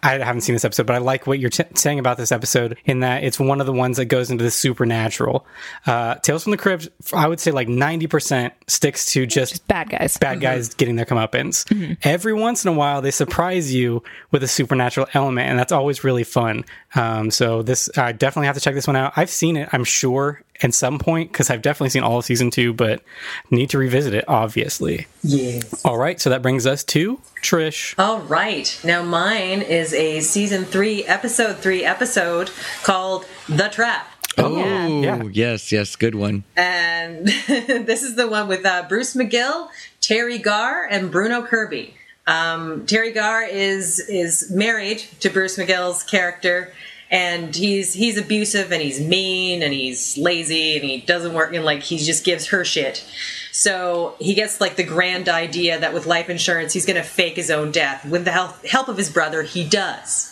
Speaker 1: I haven't seen this episode, but I like what you're t- saying about this episode in that it's one of the ones that goes into the supernatural. Uh, Tales from the Crypt, I would say like 90% sticks to just
Speaker 2: Bad guys.
Speaker 1: bad guys getting their comeuppance. Every once in a while, they surprise you with a supernatural element, and that's always really fun. Um, so this, I definitely have to check this one out. I've seen it, I'm sure, at some point because I've definitely seen all of season two, but need to revisit it, obviously.
Speaker 4: Yes.
Speaker 1: All right, so that brings us to Trish.
Speaker 4: All right. Now, mine is a season three, episode three episode called The Trap.
Speaker 3: oh
Speaker 1: Yeah.
Speaker 3: yes yes good one
Speaker 4: And this is the one with uh, Bruce McGill, Teri Garr, and Bruno Kirby. Um, Teri Garr is is married to Bruce McGill's character, and he's he's abusive and he's mean and he's lazy and he doesn't work and like he just gives her shit. So he gets like the grand idea that with life insurance he's going to fake his own death. With the help of his brother, he does.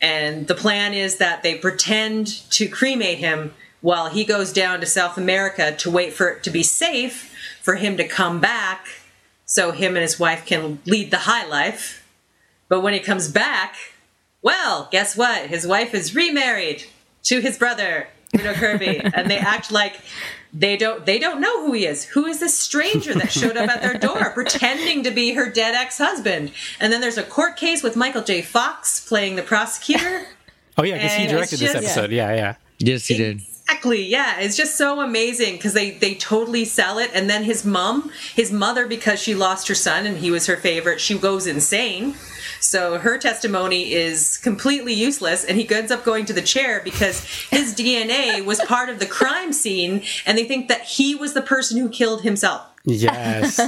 Speaker 4: And the plan is that they pretend to cremate him while he goes down to South America to wait for it to be safe for him to come back so him and his wife can lead the high life. But when he comes back, well, guess what? His wife is remarried to his brother, Bruno Kirby, and they act like they don't they don't know who he is. Who is this stranger that showed up at their door pretending to be her dead ex-husband? And then there's a court case with Michael J. Fox playing the prosecutor.
Speaker 1: Oh, yeah, because he directed
Speaker 4: it's
Speaker 1: this
Speaker 4: just-
Speaker 1: episode. Yeah, yeah.
Speaker 3: yes he did
Speaker 4: Exactly. Yeah, it's just so amazing because they they totally sell it. And then his mom, his mother, because she lost her son and he was her favorite, she goes insane. So her testimony is completely useless, and he ends up going to the chair because his DNA was part of the crime scene, and they think that he was the person who killed himself.
Speaker 1: Yes.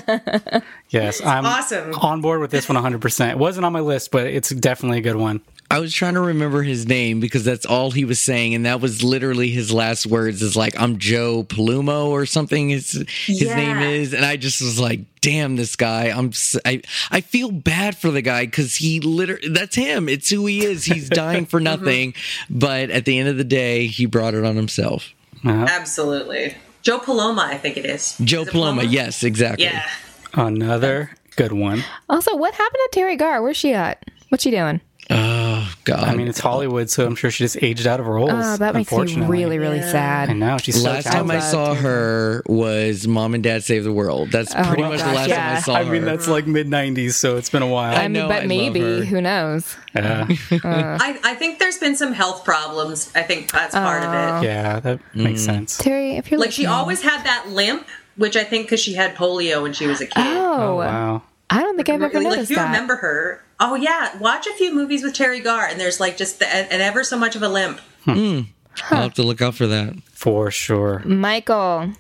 Speaker 1: yes. I'm
Speaker 4: Awesome.
Speaker 1: on board with this one 100%. It wasn't on my list, but it's definitely a good one.
Speaker 3: I was trying to remember his name because that's all he was saying, and that was literally his last words. Is like I'm Joe Palumo or something. His his
Speaker 4: Yeah.
Speaker 3: name is, and I just was like, "Damn, this guy." I'm s- I I feel bad for the guy because he literally that's him. It's who he is. He's dying for mm-hmm. nothing, but at the end of the day, he brought it on himself. Uh-huh.
Speaker 4: Absolutely. Joe Paloma, I think it is.
Speaker 3: Joe
Speaker 4: Is it
Speaker 3: Paloma, yes, exactly.
Speaker 4: Yeah.
Speaker 1: Another good one.
Speaker 2: Also, what happened to Teri Garr? Where's she at? What's she doing?
Speaker 3: Oh God.
Speaker 1: I mean, it's Hollywood, so I'm sure she just aged out of roles.
Speaker 2: Oh, that makes me
Speaker 1: unfortunately.
Speaker 2: really, really
Speaker 1: I
Speaker 2: sad.
Speaker 1: I know. She's so
Speaker 3: last time I
Speaker 1: talented.
Speaker 3: saw her was Mom and Dad Save the World. That's oh pretty
Speaker 2: Oh,
Speaker 3: much the last
Speaker 2: yeah.
Speaker 3: time I saw her.
Speaker 1: I mean, that's like mid 90s, so it's been a while.
Speaker 2: I mean,
Speaker 3: know, I
Speaker 2: but
Speaker 3: love
Speaker 2: maybe
Speaker 3: her.
Speaker 2: who knows?
Speaker 1: yeah. Uh.
Speaker 4: I, I think there's been some health problems. I think that's part of it. Oh.
Speaker 1: yeah, that makes mm. sense.
Speaker 2: Teri, if you're
Speaker 4: Like she always had that limp, which I think because she had polio when she was a kid.
Speaker 2: Oh,
Speaker 1: Oh, wow.
Speaker 2: I don't think I've ever
Speaker 4: like,
Speaker 2: noticed
Speaker 4: if you
Speaker 2: that.
Speaker 4: remember her, oh yeah, watch a few movies with Teri Garr, and there's like just the, and ever so much of a limp.
Speaker 3: I'll have to look out for that.
Speaker 1: For sure.
Speaker 2: Michael,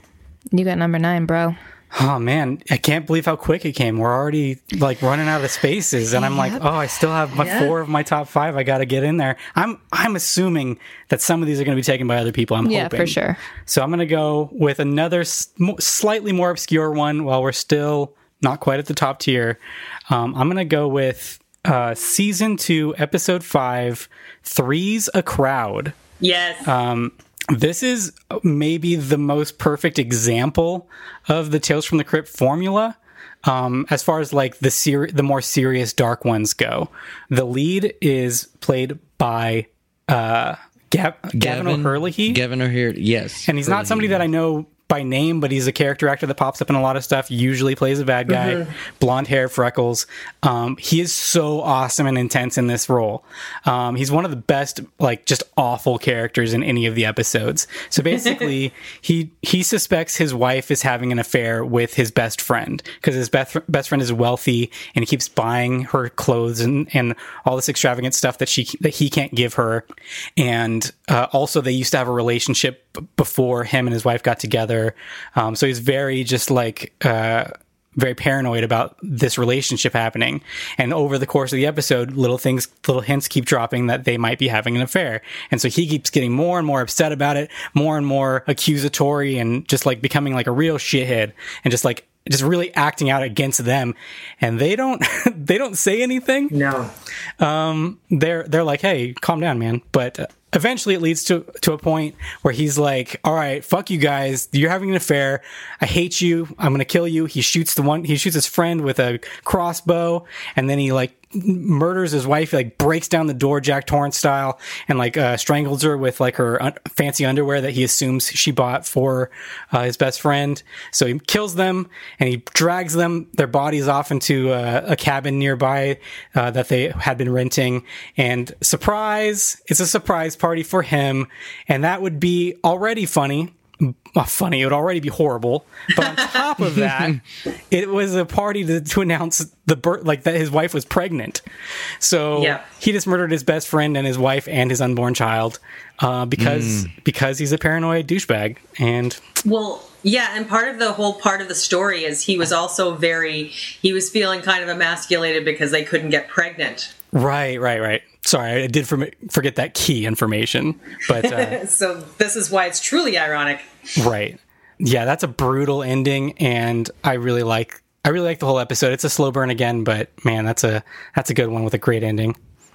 Speaker 2: you got number nine, bro.
Speaker 1: Oh, man. I can't believe how quick it came. We're already like running out of spaces, and I'm like, oh, I still have my
Speaker 4: Yeah.
Speaker 1: four of my top five. I got to get in there. I'm I'm assuming that some of these are going to be taken by other people. I'm
Speaker 2: Yeah,
Speaker 1: hoping.
Speaker 2: for sure.
Speaker 1: So I'm going to go with another s- slightly more obscure one while we're still not quite at the top tier. Um, I'm going to go with uh, season two, episode five, Three's a Crowd.
Speaker 4: Yes,
Speaker 1: Um, This is maybe the most perfect example of the Tales from the Crypt formula. um, as far as like the ser- the more serious dark ones go, the lead is played by uh, Gav- Gavin, O'Herlihy.
Speaker 3: Gavin O'Herlihy, yes.
Speaker 1: and he's not somebody that I know by name, but he's a character actor that pops up in a lot of stuff. Usually plays a bad guy, blonde hair, freckles. Um, he is so awesome and intense in this role. Um, he's one of the best, like just awful characters in any of the episodes. So basically, he he suspects his wife is having an affair with his best friend because his best best friend is wealthy and he keeps buying her clothes and and all this extravagant stuff that she that he can't give her. And uh, also, they used to have a relationship before him and his wife got together. Um, so he's very just like. Uh, very paranoid about this relationship happening. And over the course of the episode, little things, little hints keep dropping that they might be having an affair. And so he keeps getting more and more upset about it, more and more accusatory and just like becoming like a real shithead and just like, just really acting out against them. And they don't, they don't say anything
Speaker 4: No.
Speaker 1: um they're they're like, "Hey, calm down, man." But eventually, it leads to to a point where he's like, "All right, fuck you guys. You're having an affair. I hate you. I'm gonna kill you." He shoots the one. He shoots his friend with a crossbow, and then he like murders his wife. Like breaks down the door, Jack Torrance style, and like uh, strangles her with like her un- fancy underwear that he assumes she bought for uh, his best friend. So he kills them and he drags them their bodies off into uh, a cabin nearby uh, that they had been renting. And surprise, it's a surprise party for him, and that would be already funny uh, funny. It would already be horrible. But on top of that, it was a party to, to announce the birth, like that his wife was pregnant. So
Speaker 4: Yeah.
Speaker 1: he just murdered his best friend and his wife and his unborn child uh, because because he's a paranoid douchebag. And
Speaker 4: Well, yeah, and part of the whole part of the story is he was also very he was feeling kind of emasculated because they couldn't get pregnant.
Speaker 1: Right, right, right. Sorry, I did form- forget that key information. But uh,
Speaker 4: So this is why it's truly ironic.
Speaker 1: Right. Yeah, that's a brutal ending, and I really like I really like the whole episode. It's a slow burn again, but man, that's a that's a good one with a great ending.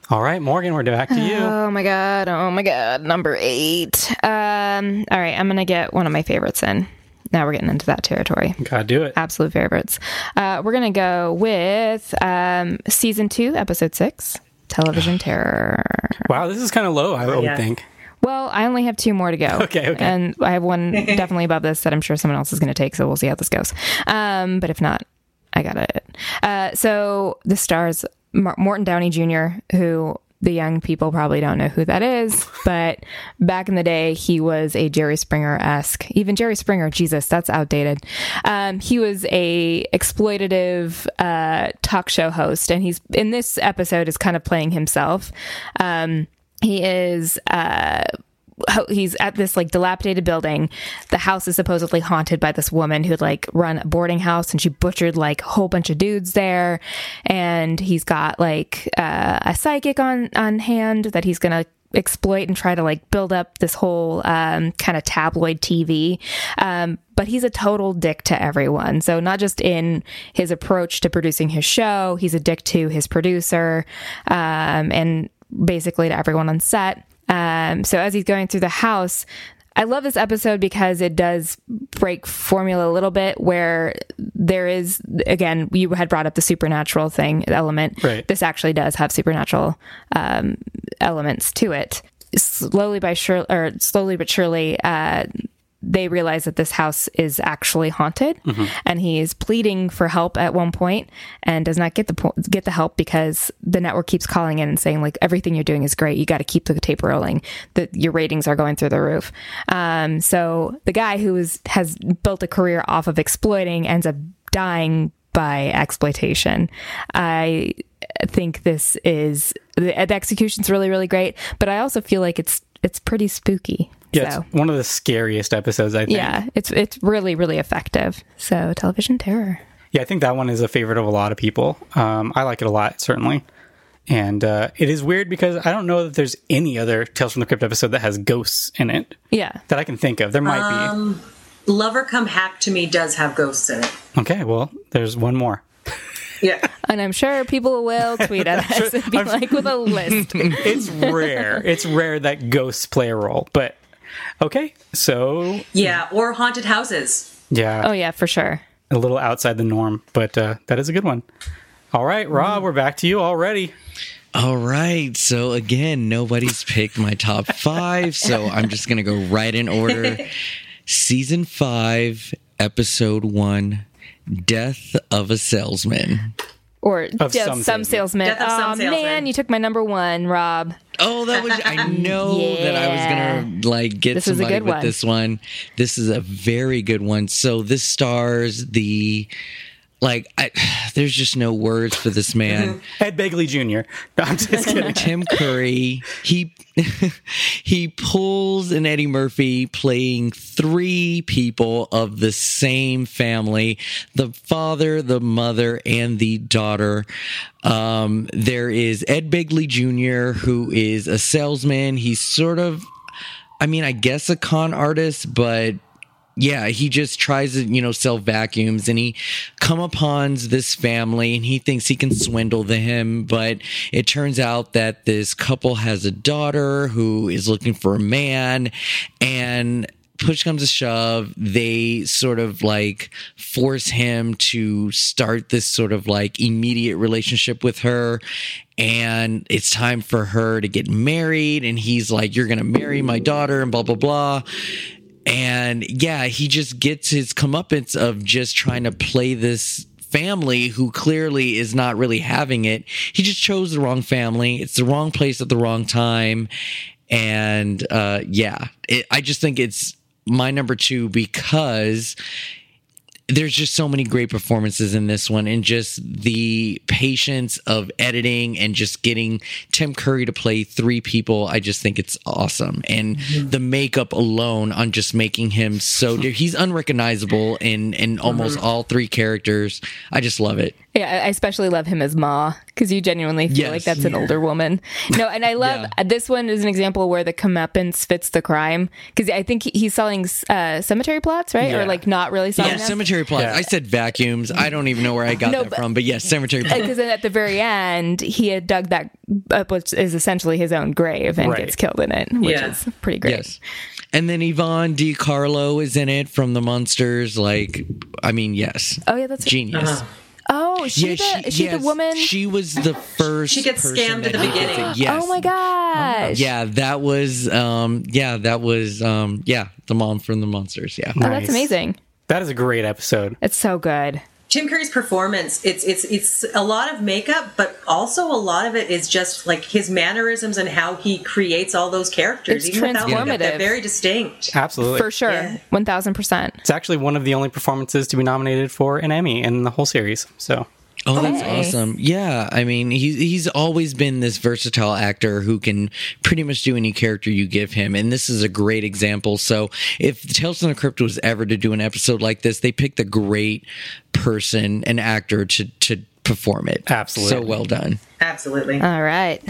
Speaker 1: All right, Morgan, we're back to you.
Speaker 2: Oh my god! Oh my god! Number eight. Um. All right, I'm gonna get one of my favorites in. Now we're getting into that territory.
Speaker 1: Gotta do it.
Speaker 2: Absolute favorites. Uh, we're gonna go with um, season two, episode six, television terror.
Speaker 1: Wow, this is kind of low. I would
Speaker 4: yeah.
Speaker 1: think.
Speaker 2: Well, I only have two more to go.
Speaker 1: Okay, okay.
Speaker 2: And I have one definitely above this that I'm sure someone else is going to take, so we'll see how this goes. Um, but if not, I got it. Uh, so the stars Mar- Morton Downey Jr., who the young people probably don't know who that is, but back in the day, he was a Jerry Springer esque. Even Jerry Springer, Jesus, that's outdated. Um, he was a exploitative uh, talk show host, and he's in this episode is kind of playing himself. Um, he is uh he's at this like dilapidated building the house is supposedly haunted by this woman who like run a boarding house and she butchered like a whole bunch of dudes there and he's got like uh, a psychic on on hand that he's gonna exploit and try to like build up this whole um, kind of tabloid TV. Um, but he's a total dick to everyone. So not just in his approach to producing his show, he's a dick to his producer um, and basically to everyone on set. Um, so as he's going through the house, I love this episode because it does break formula a little bit where there is again you had brought up the supernatural thing element.
Speaker 1: Right.
Speaker 2: This actually does have supernatural um, elements to it. Slowly by sure or slowly but surely uh, they realize that this house is actually haunted and he is pleading for help at one point and does not get the po- get the help because the network keeps calling in and saying like everything you're doing is great. You got to keep the tape rolling. That your ratings are going through the roof. Um, so the guy who is, has built a career off of exploiting ends up dying by exploitation. I think this is the, the execution's really really great but i also feel like it's it's pretty spooky
Speaker 1: Yeah,
Speaker 2: so
Speaker 1: it's one of the scariest episodes. I think.
Speaker 2: yeah, it's it's really really effective. So television terror.
Speaker 1: Yeah, I think that one is a favorite of a lot of people. Um, I like it a lot, certainly. And uh, it is weird because I don't know that there's any other Tales from the Crypt episode that has ghosts in it
Speaker 2: Yeah.
Speaker 1: that I can think of. There might be.
Speaker 4: Um, Lover Come Hack to Me does have ghosts in it.
Speaker 1: Okay, well, there's one more.
Speaker 4: Yeah.
Speaker 2: And I'm sure people will tweet at us and be like with a list.
Speaker 1: It's rare. it's rare that ghosts play a role, but okay. So
Speaker 4: Yeah, or haunted houses.
Speaker 1: yeah,
Speaker 2: Oh yeah, for sure.
Speaker 1: a little outside the norm, but uh, that is a good one. All right, Rob, we're back to you already.
Speaker 3: All right. So again, nobody's picked my top five. So I'm just going to go right in order. Season five, episode one Death of a Salesman.
Speaker 2: Or
Speaker 1: Of
Speaker 2: yeah,
Speaker 1: some
Speaker 2: some, salesman.
Speaker 4: Death of some
Speaker 2: Aw,
Speaker 4: salesman.
Speaker 2: man, you took my number one, Rob.
Speaker 3: Oh, that was, I know that I was going to like get
Speaker 2: This is a
Speaker 3: somebody
Speaker 2: good
Speaker 3: with
Speaker 2: one.
Speaker 3: this one. This is a very good one. So this stars the, like, I, there's just no words for this man.
Speaker 1: Ed Begley Jr. No, I'm just kidding.
Speaker 3: Tim Curry. He he pulls an Eddie Murphy playing three people of the same family: the father, the mother, and the daughter. Um, there is Ed Begley Jr., who is a salesman. He's sort of, I mean, I guess a con artist, but yeah, he just tries to, you know, sell vacuums and he come upon this family and he thinks he can swindle them. But it turns out that this couple has a daughter who is looking for a man and push comes to shove, they sort of like force him to start this sort of like immediate relationship with her. And it's time for her to get married. And he's like, You're going to marry my daughter and blah, blah, blah and yeah, he just gets his comeuppance of just trying to play this family who clearly is not really having it. He just chose the wrong family. It's the wrong place at the wrong time. And uh, yeah, it, I just think it's my number two because there's just so many great performances in this one and just the patience of editing and just getting Tim Curry to play three people. I just think it's awesome. And mm-hmm. the makeup alone on just making him so he's unrecognizable in in almost mm-hmm. all three characters. I just love it.
Speaker 2: Yeah, I especially love him as Ma because you genuinely feel
Speaker 3: Yes.
Speaker 2: like that's an older woman. No, and I love
Speaker 3: Yeah.
Speaker 2: Uh, this one is an example where the comeuppance fits the crime because I think he- he's selling uh, cemetery plots, right?
Speaker 1: Yeah.
Speaker 2: Or like not really selling
Speaker 3: Yeah, cemetery plots.
Speaker 1: Yeah.
Speaker 3: I said vacuums. I don't even know where I got
Speaker 2: No,
Speaker 3: that
Speaker 2: but-
Speaker 3: from, but yes, cemetery plots.
Speaker 2: Because uh, at the very end, he had dug that up, which is essentially his own grave, and
Speaker 1: Right.
Speaker 2: gets killed in it, which
Speaker 4: Yeah.
Speaker 2: is pretty great.
Speaker 3: Yes. And then Yvonne De Carlo is in it from the Munsters. Like, I mean, yes.
Speaker 2: Oh yeah, that's
Speaker 3: Genius. Uh-huh.
Speaker 2: Oh, is she the is she
Speaker 3: yes,
Speaker 2: the woman?
Speaker 3: She was the first.
Speaker 4: She gets scammed at the
Speaker 3: he
Speaker 4: beginning.
Speaker 3: Yes.
Speaker 2: Oh my gosh.
Speaker 3: Yeah, that was. Um. Yeah, that was. Um. Yeah, the mom from the Munsters. Yeah.
Speaker 2: Oh, that's amazing.
Speaker 1: That is a great episode.
Speaker 2: It's so good.
Speaker 4: Tim Curry's performance, it's it's it's a lot of makeup, but also a lot of it is just like his mannerisms and how he creates all those characters.
Speaker 2: It's
Speaker 4: Even without makeup,
Speaker 2: transformative.
Speaker 4: they're very distinct.
Speaker 1: Absolutely.
Speaker 2: For sure.
Speaker 4: Yeah.
Speaker 2: 1000%.
Speaker 1: It's actually one of the only performances to be nominated for an Emmy in the whole series. So
Speaker 3: Oh, that's
Speaker 2: Hey.
Speaker 3: awesome. Yeah, I mean, he's he's always been this versatile actor who can pretty much do any character you give him, and this is a great example. So, if Tales from the Crypt was ever to do an episode like this, they picked a great person, an actor, to to perform it.
Speaker 1: Absolutely.
Speaker 3: so well done.
Speaker 4: Absolutely.
Speaker 2: All right.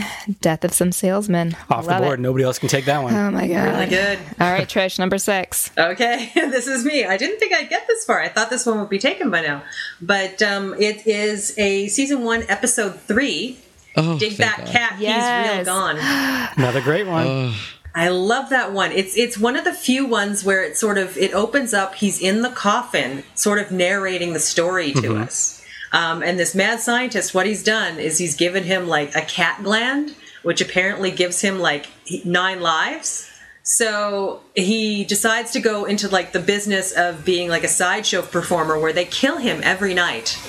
Speaker 2: Death of some salesmen.
Speaker 1: off the board,
Speaker 2: it.
Speaker 1: nobody else can take that one.
Speaker 2: Oh my god.
Speaker 4: Really good.
Speaker 2: All right, Trish, number six.
Speaker 4: Okay, this is me. I didn't think I'd get this far. I thought this one would be taken by now. But um, it is a season one, episode three.
Speaker 3: Oh,
Speaker 4: Dig that
Speaker 3: God.
Speaker 4: cat, he's real
Speaker 2: Yes.
Speaker 4: gone.
Speaker 1: Another great one.
Speaker 4: I love that one. It's it's one of the few ones where it sort of it opens up. He's in the coffin, sort of narrating the story to us. Um, and this mad scientist, what he's done is he's given him like a cat gland, which apparently gives him like nine lives. So he decides to go into like the business of being like a sideshow performer where they kill him every night.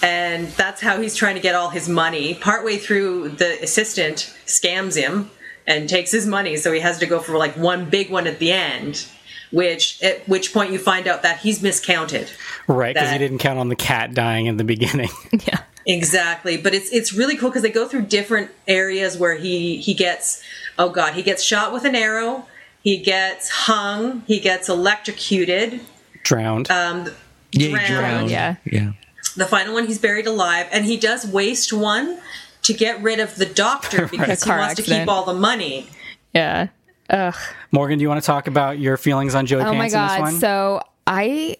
Speaker 4: And that's how he's trying to get all his money. Partway through, the assistant scams him and takes his money, so he has to go for like one big one at the end. Which at which point you find out that he's miscounted.
Speaker 1: Right, because he didn't count on the cat dying in the beginning.
Speaker 2: Yeah.
Speaker 4: Exactly, but it's it's really cool because they go through different areas where he he gets oh god he gets shot with an arrow, he gets hung, he gets electrocuted.
Speaker 1: Drowned.
Speaker 4: Um,
Speaker 3: Yeah,
Speaker 4: Drowned,
Speaker 3: drowned.
Speaker 2: yeah.
Speaker 3: yeah.
Speaker 4: the final one he's buried alive, and he does waste one to get rid of the doctor because he
Speaker 2: Car
Speaker 4: wants to keep all the money.
Speaker 2: Yeah. Ugh.
Speaker 1: Morgan, do you want to talk about your feelings on Joey
Speaker 2: Oh my
Speaker 1: Pants in this
Speaker 2: god.
Speaker 1: one?
Speaker 2: So I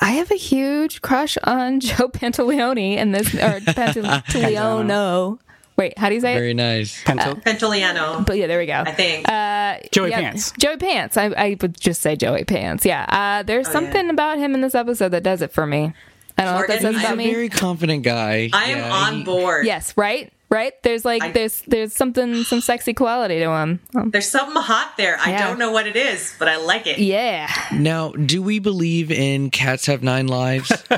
Speaker 2: I have a huge crush on Joe Pantaleone in this or Pantaleone. Wait, how do you say
Speaker 3: Very
Speaker 2: it?
Speaker 3: Very nice.
Speaker 1: Pento-
Speaker 4: Pentoliano,
Speaker 2: But yeah, there we go.
Speaker 4: I think.
Speaker 2: Uh,
Speaker 1: Joey
Speaker 2: yeah,
Speaker 1: Pants.
Speaker 2: Joey Pants. I, I would just say Joey Pants. Yeah. Uh, there's something about him in this episode that does it for me. I don't know what that says
Speaker 4: I
Speaker 2: about
Speaker 4: am
Speaker 2: me.
Speaker 3: Very confident guy.
Speaker 4: I am
Speaker 3: Yeah,
Speaker 4: on
Speaker 3: he-
Speaker 4: board.
Speaker 2: Yes, right, right. There's like
Speaker 4: I-
Speaker 2: there's there's something some sexy quality to him. Um,
Speaker 4: There's something hot there. I
Speaker 2: Yeah.
Speaker 4: don't know what it is, but I like it.
Speaker 2: yeah,
Speaker 3: Now, do we believe in cats have nine lives?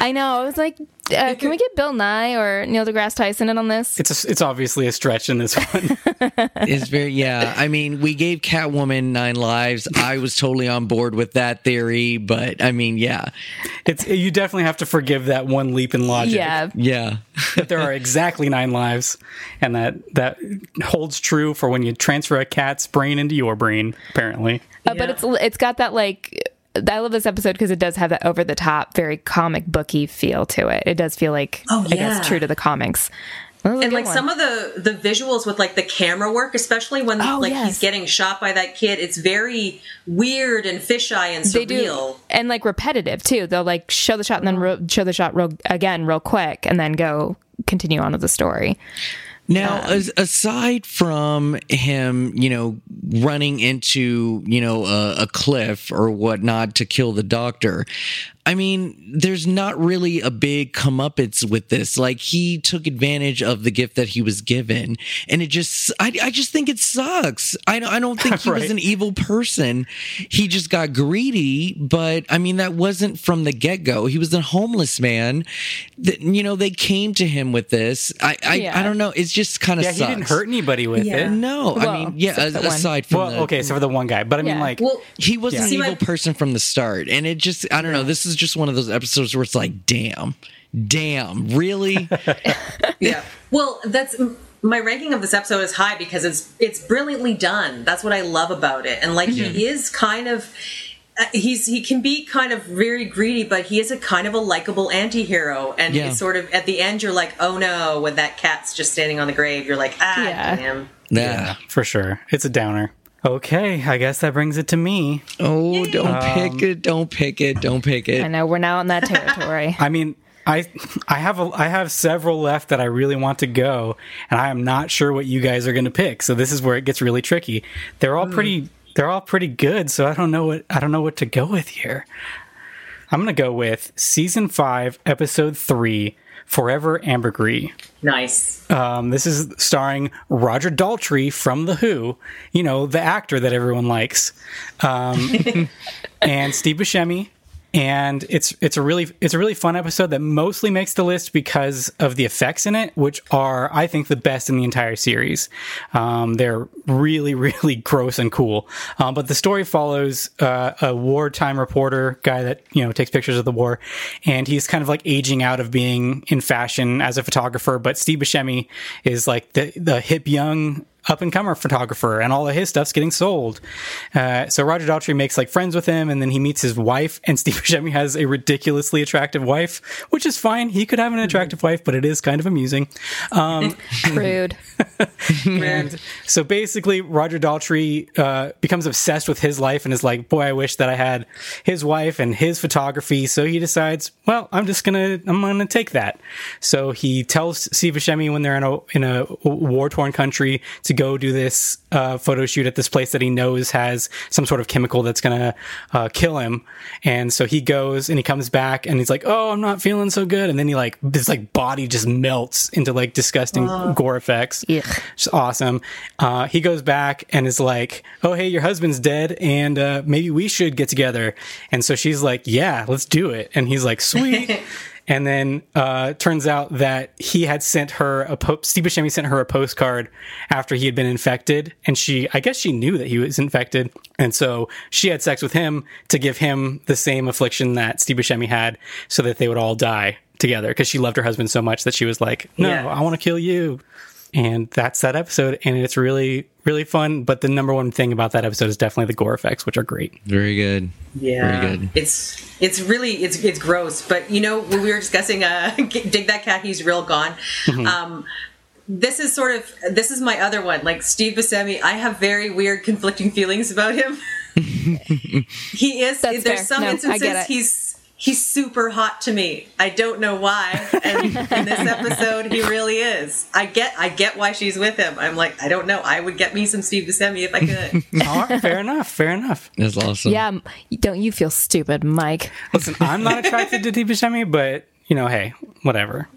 Speaker 2: I know. I was like, uh, can we get Bill Nye or Neil deGrasse Tyson in on this?
Speaker 1: It's a, it's obviously a stretch in this one.
Speaker 3: It's very yeah. I mean, we gave Catwoman nine lives. I was totally on board with that theory, but I mean, yeah,
Speaker 1: it's you definitely have to forgive that one leap in logic.
Speaker 2: yeah,
Speaker 3: yeah.
Speaker 1: that there are exactly nine lives, and that that holds true for when you transfer a cat's brain into your brain. Apparently,
Speaker 2: Uh, but it's it's got that like. I love this episode because it does have that over the top, very comic booky feel to it. It does feel like,
Speaker 4: Oh,
Speaker 2: I guess, true to the comics. That was a
Speaker 4: and like
Speaker 2: one.
Speaker 4: some of the the visuals with like the camera work especially when
Speaker 2: Oh,
Speaker 4: like
Speaker 2: yes.
Speaker 4: he's getting shot by that kid it's very weird and fisheye and
Speaker 2: they
Speaker 4: surreal
Speaker 2: do and like repetitive too they'll like show the shot and then uh-huh. ro- show the shot real, again real quick and then go continue on with the story
Speaker 3: Now, um, as, aside from him, you know, running into, you know, a, a cliff or whatnot to kill the doctor, I mean, there's not really a big comeuppance with this. Like he took advantage of the gift that he was given, and it just, I, I just think it sucks. I don't, I don't think he was an evil person. He just got greedy, but I mean, that wasn't from the get go. He was a homeless man. That you know, they came to him with this. I, I,
Speaker 2: Yeah.
Speaker 3: I don't know. It's just kind of
Speaker 1: yeah, he didn't hurt anybody with
Speaker 4: Yeah.
Speaker 1: it.
Speaker 3: No, I mean, yeah.
Speaker 2: except
Speaker 3: as-
Speaker 2: that one.
Speaker 3: aside from
Speaker 1: Well,
Speaker 3: the,
Speaker 1: okay, so for the one guy, but I mean,
Speaker 2: Yeah.
Speaker 1: like,
Speaker 4: well
Speaker 3: he was
Speaker 1: Yeah.
Speaker 3: an
Speaker 4: See,
Speaker 3: evil
Speaker 4: my-
Speaker 3: person from the start, and it just, I don't know. This is just one of those episodes where it's like, damn, damn, really?
Speaker 4: yeah well that's my ranking of this episode is high because it's it's brilliantly done that's what i love about it and like he is kind of uh, he's he can be kind of very greedy but he is a kind of a likable anti-hero and
Speaker 3: Yeah.
Speaker 4: it's sort of at the end you're like oh no when that cat's just standing on the grave you're like ah
Speaker 2: Yeah.
Speaker 4: damn
Speaker 3: yeah.
Speaker 1: for sure, it's a downer. Okay, I guess that brings it to me.
Speaker 3: Oh, don't um, pick it. Don't pick it. Don't pick it!
Speaker 2: i know we're now in that territory
Speaker 1: I mean, I I have a, I have several left that I really want to go, and I am not sure what you guys are going to pick. So this is where it gets really tricky. They're all hmm. pretty they're all pretty good, so I don't know what I don't know what to go with here. I'm going to go with season 5, episode 3, Forever Ambergris.
Speaker 4: nice
Speaker 1: Um, this is starring Roger Daltrey from The Who, you know, the actor that everyone likes, um, and Steve Buscemi. And it's it's a really it's a really fun episode that mostly makes the list because of the effects in it, which are I think the best in the entire series. Um, they're really really gross and cool. Um, but the story follows uh, a wartime reporter guy that you know takes pictures of the war, and he's kind of like aging out of being in fashion as a photographer. But Steve Buscemi is like the the hip young up and comer photographer, and all of his stuff's getting sold. Uh, so Roger Daltrey makes like friends with him, and then he meets his wife. And Steve Buscemi has a ridiculously attractive wife, which is fine. He could have an attractive wife, but it is kind of amusing. Um,
Speaker 2: rude
Speaker 1: and so basically, Roger Daltrey uh, becomes obsessed with his life and is like, "Boy, I wish that I had his wife and his photography." So he decides, "Well, I'm just gonna, I'm gonna take that." So he tells Steve Buscemi when they're in a in a war torn country to go do this uh, photo shoot at this place that he knows has some sort of chemical that's gonna uh, kill him. And so he goes and he comes back and he's like, "Oh, I'm not feeling so good." And then he like his like body just melts into like disgusting gore effects.
Speaker 2: Ugh.
Speaker 1: It's awesome. Uh, he goes back and is like, "Oh, hey, your husband's dead, and uh, maybe we should get together." And so she's like, "Yeah, let's do it." And he's like, "Sweet." and then uh, turns out that he had sent her a po- Steve Buscemi sent her a postcard after he had been infected, and she, I guess, she knew that he was infected, and so she had sex with him to give him the same affliction that Steve Buscemi had, so that they would all die together because she loved her husband so much that she was like, "No,
Speaker 4: Yeah.
Speaker 1: I want to kill you." And that's that episode and it's really really fun but the number one thing about that episode is definitely the gore effects which are great
Speaker 3: Very good.
Speaker 4: Yeah,
Speaker 3: Very good.
Speaker 4: It's it's really it's it's gross. But you know, when we were discussing uh, dig that cat, he's real gone.
Speaker 1: Mm-hmm.
Speaker 4: Um, this is sort of this is my other one. Like Steve Buscemi, I have very weird conflicting feelings about him. he is.
Speaker 2: That's
Speaker 4: there's
Speaker 2: fair.
Speaker 4: some
Speaker 2: No,
Speaker 4: instances he's he's super hot to me. I don't know why. And in this episode, he really is. I get, I get why she's with him. I'm like, I don't know. I would get me some Steve Buscemi if I could.
Speaker 1: All right, fair enough. Fair enough.
Speaker 3: That's awesome.
Speaker 2: Yeah, don't you feel stupid, Mike?
Speaker 1: Listen, I'm not attracted to Steve Buscemi, but you know, hey, whatever.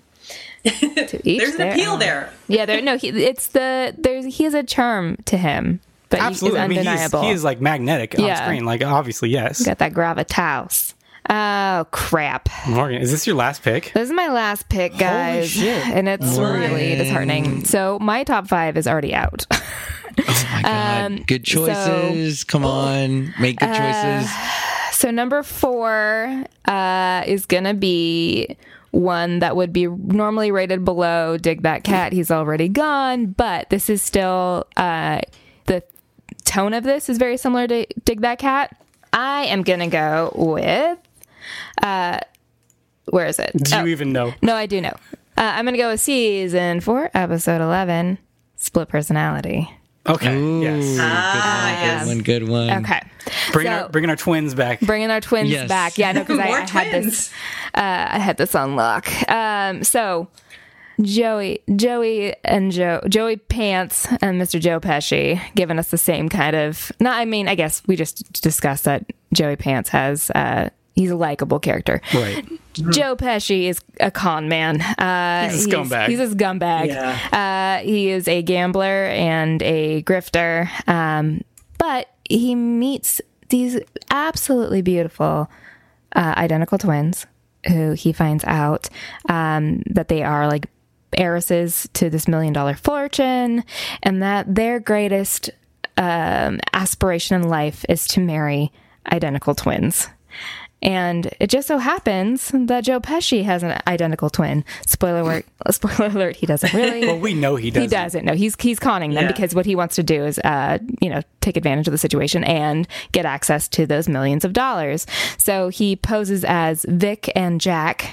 Speaker 2: To each
Speaker 4: There's an appeal
Speaker 2: own.
Speaker 4: there.
Speaker 2: Yeah, there. No, he, it's the there's he has a charm to him, but
Speaker 1: Absolutely.
Speaker 2: he
Speaker 1: I mean, he's,
Speaker 2: undeniable.
Speaker 1: he is like magnetic on
Speaker 2: Yeah.
Speaker 1: screen. Like, obviously, yes.
Speaker 2: got that gravitas. Oh crap!
Speaker 1: Morgan, is this your last pick?
Speaker 2: This is my last pick, guys,
Speaker 1: shit.
Speaker 2: and it's really disheartening. So my top five is already out.
Speaker 3: Oh my god.
Speaker 2: Um,
Speaker 3: good
Speaker 2: so-
Speaker 3: choices. Come on. Make good
Speaker 2: Uh,
Speaker 3: choices.
Speaker 2: So number four uh, is gonna be one that would be normally rated below "Dig That Cat." He's already gone, but this is still uh, the tone of this is very similar to "Dig That Cat." I am gonna go with uh, where is it?
Speaker 1: Do
Speaker 2: Oh,
Speaker 1: you even know?
Speaker 2: no, I do know. Uh, I'm gonna go with season four, episode eleven, "Split Personality."
Speaker 1: Okay.
Speaker 3: Ooh,
Speaker 1: Yes.
Speaker 4: Ah,
Speaker 3: good
Speaker 4: yes.
Speaker 3: one. Good one.
Speaker 2: Okay,
Speaker 1: Bringing
Speaker 2: so-
Speaker 1: our bringing our twins back.
Speaker 2: bringing our twins
Speaker 3: Yes.
Speaker 2: back. Yeah, no, because I,
Speaker 4: More
Speaker 2: I had
Speaker 4: twins.
Speaker 2: this. Uh, I had this on lock. Um, so Joey, Joey, and Joe, Joey Pants and Mr. Joe Pesci giving us the same kind of. Not, I mean, I guess we just discussed that Joey Pants has. Uh, he's a likable character.
Speaker 1: Right.
Speaker 2: Joe Pesci is a con man. Uh,
Speaker 1: He's a scumbag.
Speaker 2: He's, a scumbag. Uh, he is a gambler and a grifter. Um, but he meets these absolutely beautiful uh, identical twins who he finds out um, that they are like heiresses to this million dollar fortune and that their greatest um, aspiration in life is to marry identical twins. And it just so happens that Joe Pesci has an identical twin. Spoiler alert! Spoiler alert! He doesn't really.
Speaker 1: Well, we know he doesn't.
Speaker 2: He doesn't. No, he's he's conning them
Speaker 4: Yeah.
Speaker 2: because what he wants to do is, uh, you know, take advantage of the situation and get access to those millions of dollars. So he poses as Vic and Jack,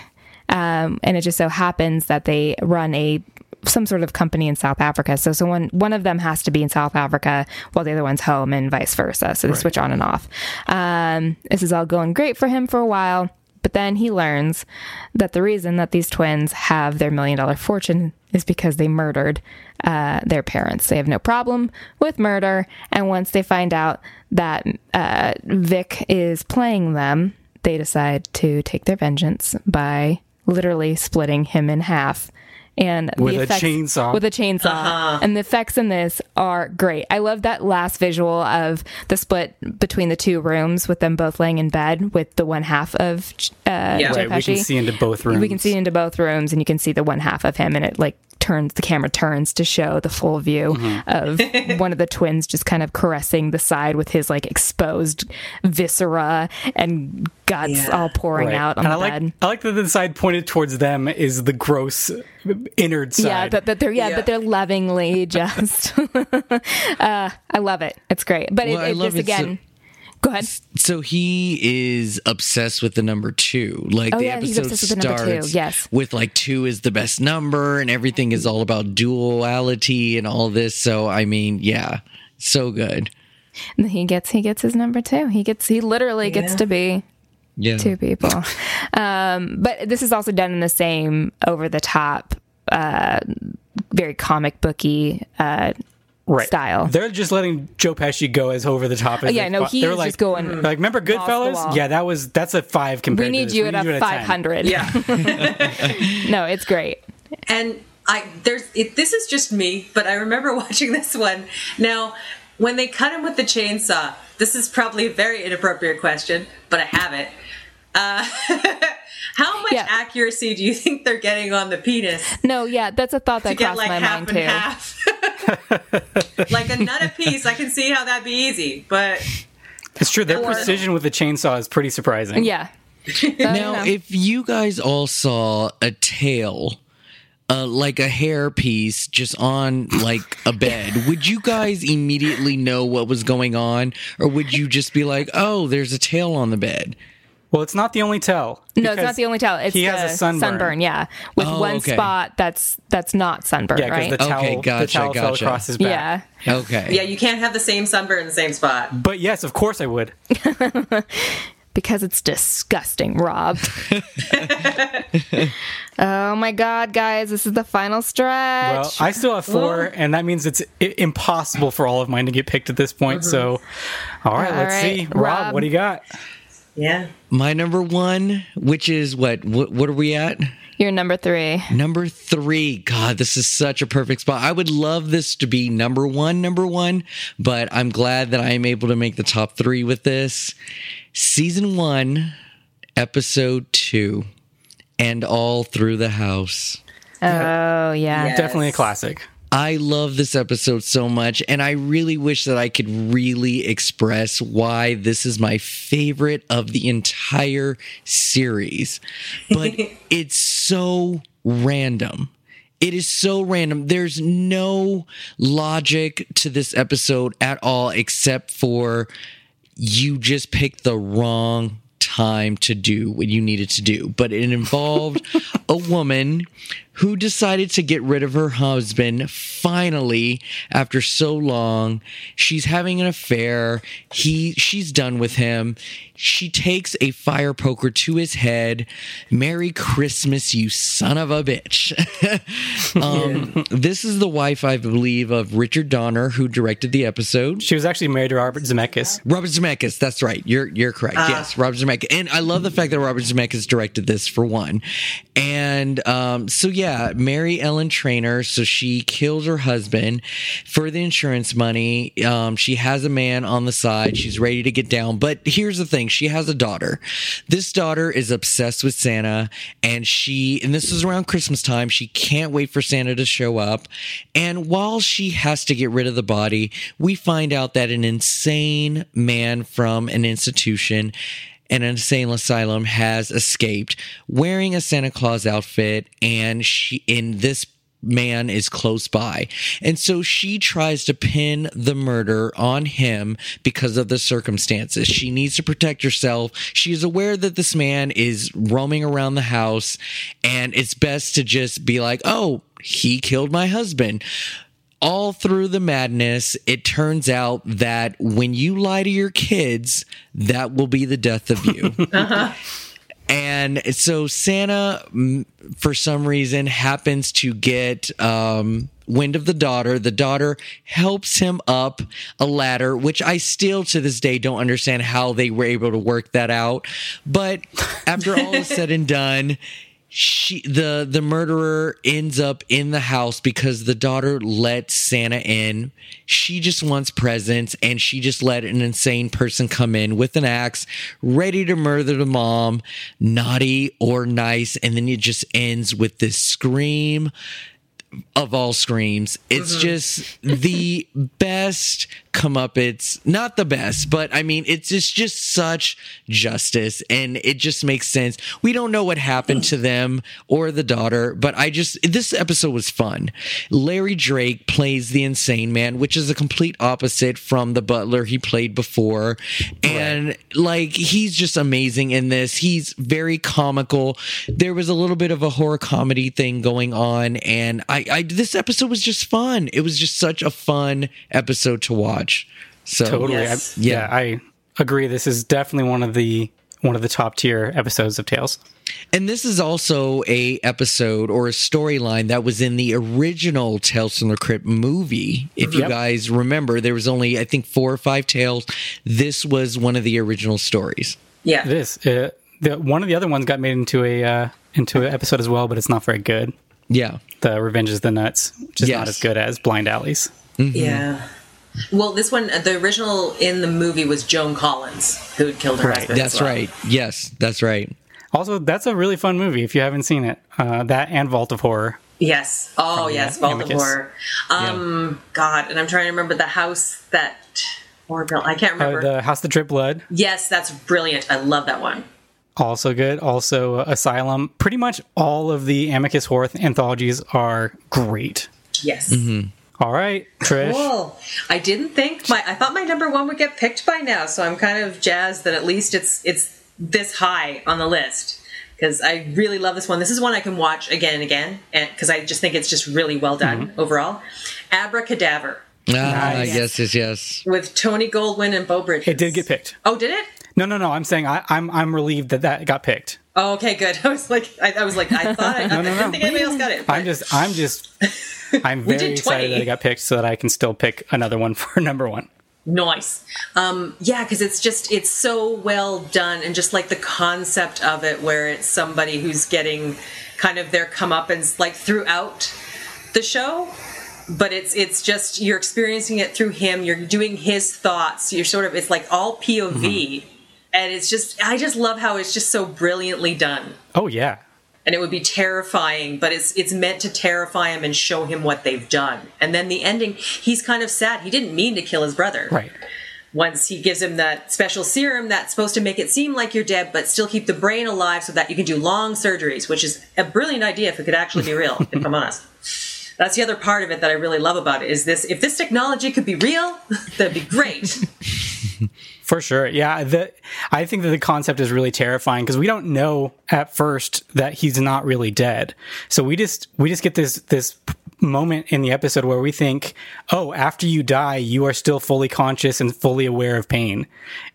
Speaker 2: um, and it just so happens that they run a some sort of company in South Africa. So so one one of them has to be in South Africa while the other one's home, and vice versa. So they switch on and off. Um, this is all going great for him for a while. But then he learns that the reason that these twins have their million dollar fortune is because they murdered uh, their parents. They have no problem with murder. And once they find out that uh, Vic is playing them, they decide to take their vengeance by literally splitting him in half. And the
Speaker 1: With a
Speaker 2: effects-
Speaker 1: chainsaw.
Speaker 2: With a chainsaw. And the effects in this are great. I love that last visual of the split between the two rooms with them both laying in bed with the one half of uh,
Speaker 4: Yeah.
Speaker 1: Right, we can see into both rooms.
Speaker 2: We can see into both rooms, and you can see the one half of him, and it like turns the camera turns to show the full view
Speaker 1: Mm-hmm.
Speaker 2: of one of the twins just kind of caressing the side with his like exposed viscera and guts
Speaker 4: Yeah.
Speaker 2: all pouring
Speaker 1: Right.
Speaker 2: out on
Speaker 1: and
Speaker 2: the
Speaker 1: I like
Speaker 2: bed.
Speaker 1: I like that the side pointed towards them is the gross innard side.
Speaker 2: Yeah, but, but they're yeah,
Speaker 4: Yeah.
Speaker 2: but they're lovingly just. uh, I love it. It's great, but
Speaker 3: Well,
Speaker 2: it, it just again. Go ahead.
Speaker 3: So he is obsessed with the number two. Like
Speaker 2: Oh,
Speaker 3: the
Speaker 2: yeah, he's
Speaker 3: episode
Speaker 2: obsessed with the number two,
Speaker 3: starts
Speaker 2: yes.
Speaker 3: with like two is the best number, and everything is all about duality and all this. So I mean, yeah, so good.
Speaker 2: And he gets he gets his number two. He gets he literally gets
Speaker 4: Yeah.
Speaker 2: to be
Speaker 3: Yeah,
Speaker 2: two people. Um, but this is also done in the same over the top, uh, very comic booky uh,
Speaker 1: right.
Speaker 2: style.
Speaker 1: They're just letting Joe Pesci go as over the top. As
Speaker 2: yeah,
Speaker 1: they
Speaker 2: no,
Speaker 1: fu-
Speaker 2: he
Speaker 1: they're
Speaker 2: is
Speaker 1: like,
Speaker 2: just going.
Speaker 1: Like, remember. Goodfellas? Yeah, that was that's a five compared.
Speaker 2: We
Speaker 1: to
Speaker 2: need
Speaker 1: this.
Speaker 2: you
Speaker 1: We
Speaker 2: at a five hundred.
Speaker 4: Yeah.
Speaker 2: No, it's great.
Speaker 4: And I there's it, this is just me, but I remember watching this one. Now, when they cut him with the chainsaw, this is probably a very inappropriate question, but I have it. Uh, how much
Speaker 2: Yeah.
Speaker 4: accuracy do you think they're getting on the penis
Speaker 2: No, yeah, that's a thought
Speaker 4: to
Speaker 2: that
Speaker 4: get
Speaker 2: crossed
Speaker 4: like
Speaker 2: my
Speaker 4: half
Speaker 2: mind
Speaker 4: and
Speaker 2: too.
Speaker 4: half? like a nut a piece, I can see how that'd be easy, but
Speaker 1: It's true. Their
Speaker 4: Or-
Speaker 1: precision with the chainsaw is pretty surprising.
Speaker 2: Yeah.
Speaker 3: Now, if you guys all saw a tail, uh, like a hair piece, just on like a bed, would you guys immediately know what was going on, or would you just be like, "Oh, there's a tail on the bed"?
Speaker 1: Well, it's not the only tell.
Speaker 2: No, it's not the only tell. It's
Speaker 1: he
Speaker 2: the
Speaker 1: has a sunburn.
Speaker 2: yeah, with
Speaker 3: Oh,
Speaker 2: one
Speaker 3: okay.
Speaker 2: spot that's that's not sunburn,
Speaker 1: Yeah, because
Speaker 2: right?
Speaker 1: the towel,
Speaker 3: Okay,
Speaker 1: the
Speaker 3: gotcha,
Speaker 1: towel fell
Speaker 3: gotcha.
Speaker 1: across his back. yeah.
Speaker 3: Okay.
Speaker 4: yeah, you can't have the same sunburn in the same spot.
Speaker 1: But yes, of course I would.
Speaker 2: because it's disgusting, Rob. oh my god, guys, this is the final stretch.
Speaker 1: Well, I still have four, and that means it's I- impossible for all of mine to get picked at this point. Mm-hmm. So, all right,
Speaker 2: All
Speaker 1: let's
Speaker 2: right,
Speaker 1: see. Rob,
Speaker 2: Rob.
Speaker 1: what do you got?
Speaker 4: Yeah.
Speaker 3: My number one, which is what? What, what are we at?
Speaker 2: You're number three.
Speaker 3: Number three. God, this is such a perfect spot. I would love this to be number one, number one, but I'm glad that I am able to make the top three with this. Season one, episode two, and all through the house.
Speaker 2: Oh yeah.
Speaker 4: Yeah.
Speaker 1: Definitely a classic.
Speaker 3: I love this episode so much, and I really wish that I could really express why this is my favorite of the entire series. But it's so random. It is so random. There's no logic to this episode at all, except for you just picked the wrong time to do what you needed to do. But it involved a woman who decided to get rid of her husband finally after so long. She's having an affair. He she's done with him. She takes a fire poker to his head. Merry Christmas, you son of a bitch. um, this is the wife, I believe, of Richard Donner, who directed the episode.
Speaker 1: She was actually married to Robert Zemeckis.
Speaker 3: Robert Zemeckis, that's right. You're you're correct. yes, Robert Zemeckis, and I love the fact that Robert Zemeckis directed this for one. And um, so yeah, Mary Ellen Trainor. So she kills her husband for the insurance money. Um, she has a man on the side. She's ready to get down. But here's the thing: she has a daughter. This daughter is obsessed with Santa, and she and this is around Christmas time. She can't wait for Santa to show up. And while she has to get rid of the body, we find out that an insane man from an institution an insane asylum has escaped wearing a Santa Claus outfit and she in this man is close by. And so she tries to pin the murder on him because of the circumstances. She needs to protect herself. She is aware that this man is roaming around the house and it's best to just be like, "Oh, he killed my husband." All through the madness, it turns out that when you lie to your kids, that will be the death of you. And so Santa, for some reason, happens to get um, wind of the daughter. The daughter helps him up a ladder, which I still to this day don't understand how they were able to work that out. But after all is said and done, she the the murderer ends up in the house because the daughter let Santa in. She just wants presents and she just let an insane person come in with an axe, ready to murder the mom, naughty or nice, and then it just ends with this scream of all screams. It's mm-hmm. just the best comeuppance. Not the best, but I mean, it's just, just such justice and it just makes sense. We don't know what happened to them or the daughter, but I just, this episode was fun. Larry Drake plays the insane man, which is a complete opposite from the butler he played before. And like, he's just amazing in this. He's very comical. There was a little bit of a horror comedy thing going on. And I, I, this episode was just fun. It was just such a fun episode to watch. So
Speaker 1: Totally.
Speaker 4: Yes.
Speaker 1: I, yeah, I agree. This is definitely one of the one of the top tier episodes of Tales.
Speaker 3: And this is also a episode or a storyline that was in the original Tales from the Crypt movie. If you guys remember, there was only I think four or five tales. This was one of the original stories.
Speaker 4: Yeah.
Speaker 1: It is. Uh, the, one of the other ones got made into a uh, into an episode as well, but it's not very good.
Speaker 3: Yeah.
Speaker 1: The Revenge is the Nuts, which is
Speaker 3: Yes.
Speaker 1: not as good as Blind Alleys.
Speaker 4: Yeah. Well, this one, the original in the movie was Joan Collins, who had killed her
Speaker 1: Right,
Speaker 4: husband. as
Speaker 3: That's
Speaker 4: well.
Speaker 3: right. Yes, that's right.
Speaker 1: Also, that's a really fun movie if you haven't seen it. Uh, that and Vault of Horror.
Speaker 4: Yes. Oh, yes.
Speaker 1: the
Speaker 4: Vault of Horror. Um, God, and I'm trying to remember the house that or built. I can't
Speaker 1: Uh,
Speaker 4: remember.
Speaker 1: the House that Drip Blood,
Speaker 4: yes, that's brilliant. I love that one.
Speaker 1: also good. Also, uh, Asylum. Pretty much all of the Amicus Horror anthologies are great.
Speaker 4: Yes.
Speaker 1: All right, Trish.
Speaker 4: Cool. I didn't think my. I thought my number one would get picked by now, so I'm kind of jazzed that at least it's it's this high on the list because I really love this one. This is one I can watch again and again, and because I just think it's just really well done overall. Abracadaver
Speaker 3: Ah,
Speaker 1: Nice.
Speaker 3: yes, yes, yes.
Speaker 4: with Tony Goldwyn and Beau Bridges.
Speaker 1: It did get picked.
Speaker 4: Oh, did it?
Speaker 1: No, no, no. I'm saying I, I'm I'm relieved that that got picked.
Speaker 4: Oh, okay, good. I was like, I, I was like, I thought I, I didn't think anybody else got it. but-
Speaker 1: I'm just I'm just I'm very excited that I got picked so that I can still pick another one for number one.
Speaker 4: Nice. Um, yeah, because it's just it's so well done, and just like the concept of it, where it's somebody who's getting kind of their comeuppance like throughout the show, but it's it's just you're experiencing it through him. You're doing his thoughts. You're sort of it's like all POV, and it's just I just love how it's just so brilliantly done.
Speaker 1: Oh yeah.
Speaker 4: and it would be terrifying but it's it's meant to terrify him and show him what they've done and then the ending he's kind of sad he didn't mean to kill his brother
Speaker 1: Right.
Speaker 4: once he gives him that special serum that's supposed to make it seem like you're dead but still keep the brain alive so that you can do long surgeries which is a brilliant idea if it could actually be real if i'm honest that's the other part of it that i really love about it is this if this technology could be real that'd be great
Speaker 1: For sure. Yeah, the I think that the concept is really terrifying because we don't know at first that he's not really dead. So we just we just get this this moment in the episode where we think, "Oh, after you die, you are still fully conscious and fully aware of pain."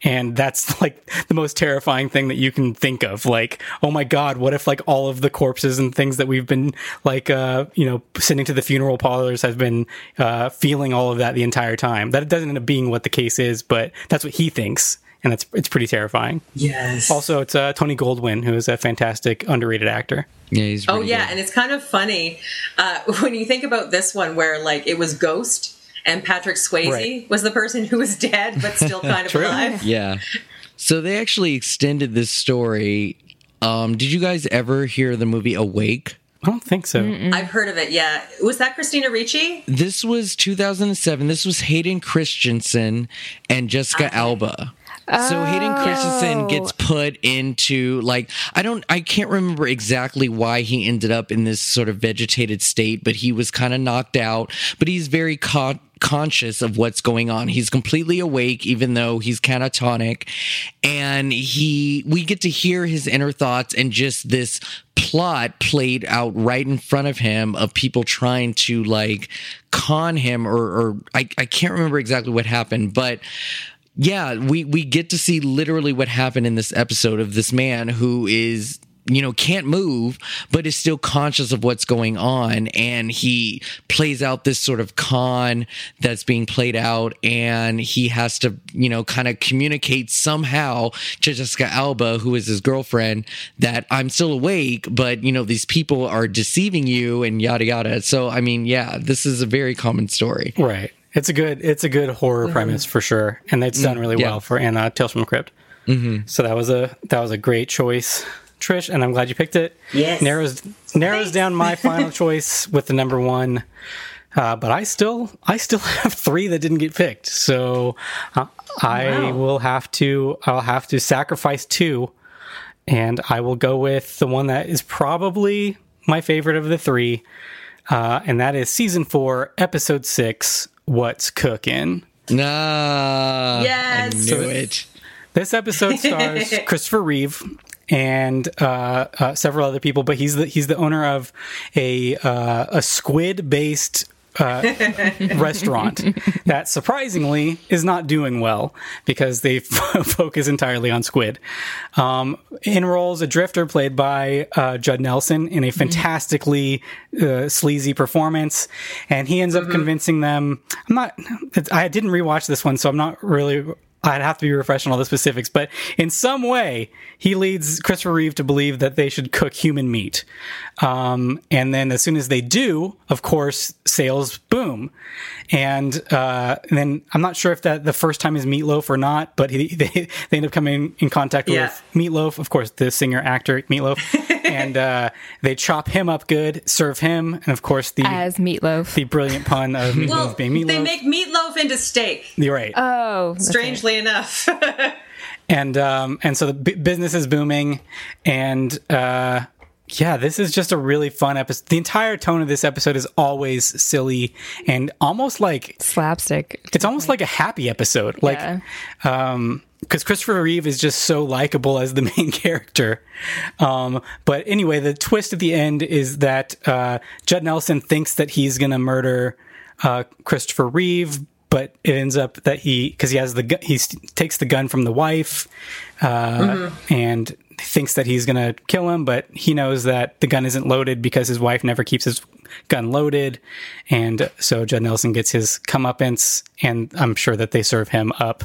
Speaker 1: And that's like the most terrifying thing that you can think of. Like, "Oh my god, what if like all of the corpses and things that we've been like uh, you know, sending to the funeral parlors have been uh feeling all of that the entire time." That doesn't end up being what the case is, but that's what he thinks. And that's it's pretty terrifying.
Speaker 4: yes
Speaker 1: Also, it's uh, Tony Goldwyn, who is a fantastic underrated actor.
Speaker 3: Yeah, he's
Speaker 4: Oh yeah,
Speaker 3: good.
Speaker 4: and it's kind of funny uh, when you think about this one, where like it was Ghost and Patrick Swayze
Speaker 1: Right.
Speaker 4: was the person who was dead but still kind of
Speaker 1: True.
Speaker 4: alive.
Speaker 3: Yeah. So they actually extended this story. Um, did you guys ever hear the movie Awake?
Speaker 1: I don't think so.
Speaker 4: I've heard of it. Yeah, was that Christina Ricci?
Speaker 3: This was 2007. This was Hayden Christensen and Jessica Alba. So Hayden Christensen oh. gets put into like I don't I can't remember exactly why he ended up in this sort of vegetated state, but he was kind of knocked out. But he's very con- conscious of what's going on. He's completely awake, even though he's catatonic, and he we get to hear his inner thoughts and just this plot played out right in front of him of people trying to like con him or, or I, I can't remember exactly what happened, but yeah, we we get to see literally what happened in this episode of this man who is you know can't move but is still conscious of what's going on. And he plays out this sort of con that's being played out. And he has to you know kind of communicate somehow to Jessica Alba who is his girlfriend that I'm still awake but you know these people are deceiving you and yada yada. So I mean yeah this is a very common story.
Speaker 1: Right. It's a good it's a good horror premise for sure, and it's done really
Speaker 3: yeah.
Speaker 1: well for in uh, Tales from the Crypt. Mm-hmm. So that was a that was a great choice, Trish, and I'm glad you picked it.
Speaker 4: Yes.
Speaker 1: narrows narrows down my final choice with the number one. Uh, but I still, I still have three that didn't get picked. So uh, I
Speaker 4: Wow.
Speaker 1: will have to, I'll have to sacrifice two, and I will go with the one that is probably my favorite of the three, uh, and that is season four, episode six. What's cooking?
Speaker 3: nah
Speaker 4: Yes.
Speaker 3: I knew it
Speaker 1: This episode stars Christopher Reeve and uh, uh, several other people, but he's the he's the owner of a uh, a squid based. Uh, restaurant that surprisingly is not doing well because they f- focus entirely on squid. Um, enrolls a drifter played by uh, Judd Nelson in a fantastically uh, sleazy performance, and he ends up convincing them. I'm not. It's, I didn't rewatch this one, so I'm not really I'd have to be refreshed on all the specifics, but in some way, he leads Christopher Reeve to believe that they should cook human meat. Um, and then as soon as they do, of course, sales boom. And, uh, and then I'm not sure if that the first time is Meatloaf or not, but he, they, they end up coming in contact
Speaker 4: Yeah.
Speaker 1: with Meatloaf, of course, the singer actor Meatloaf. and, uh, they chop him up good, serve him, and of course, the,
Speaker 2: as meatloaf.
Speaker 1: the brilliant pun of Meatloaf
Speaker 4: Well,
Speaker 1: being Meatloaf.
Speaker 4: they make meatloaf into steak.
Speaker 1: You're right.
Speaker 2: oh, that's right.
Speaker 4: Strangely enough.
Speaker 1: and um and so the b- business is booming and uh yeah this is just a really fun episode the entire tone of this episode is always silly and almost like
Speaker 2: slapstick.
Speaker 1: it's almost like a happy episode like
Speaker 2: Yeah.
Speaker 1: um because Christopher Reeve is just so likable as the main character. Um, but anyway, the twist at the end is that uh, Judd Nelson thinks that he's going to murder uh, Christopher Reeve but it ends up that he because he has the gu- he takes the gun from the wife uh, and thinks that he's gonna kill him, but he knows that the gun isn't loaded because his wife never keeps his gun loaded, and so Judd Nelson gets his comeuppance, and I'm sure that they serve him up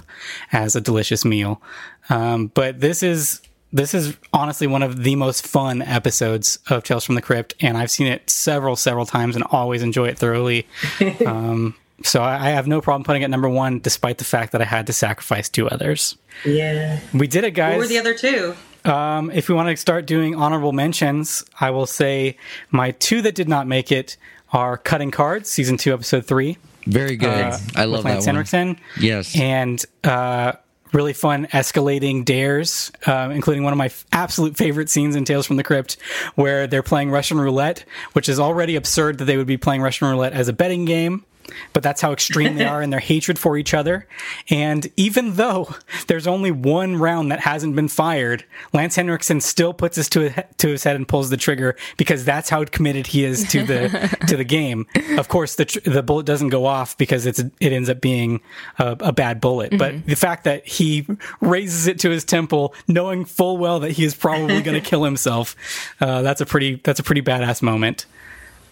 Speaker 1: as a delicious meal. Um, but this is this is honestly one of the most fun episodes of Tales from the Crypt, and I've seen it several, several times and always enjoy it thoroughly. um, so I, I have no problem putting it number one, despite the fact that I had to sacrifice two others.
Speaker 4: Yeah.
Speaker 1: We did it, guys.
Speaker 4: What were the other two?
Speaker 1: Um, if we want to start doing honorable mentions, I will say my two that did not make it are Cutting Cards, season two, episode three.
Speaker 3: Very good.
Speaker 1: uh,
Speaker 3: I love
Speaker 1: Lance
Speaker 3: that one.
Speaker 1: Henriksen.
Speaker 3: Yes.
Speaker 1: And uh, really fun escalating dares, um, including one of my f- absolute favorite scenes in Tales from the Crypt, where they're playing Russian roulette, which is already absurd that they would be playing Russian roulette as a betting game. But that's how extreme they are in their hatred for each other. And even though there's only one round that hasn't been fired, Lance Henriksen still puts his to, to his head and pulls the trigger because that's how committed he is to the to the game. Of course, the tr- the bullet doesn't go off because it's it ends up being a, a bad bullet. But the fact that he raises it to his temple, knowing full well that he is probably going to kill himself, uh, that's a pretty that's a pretty badass moment.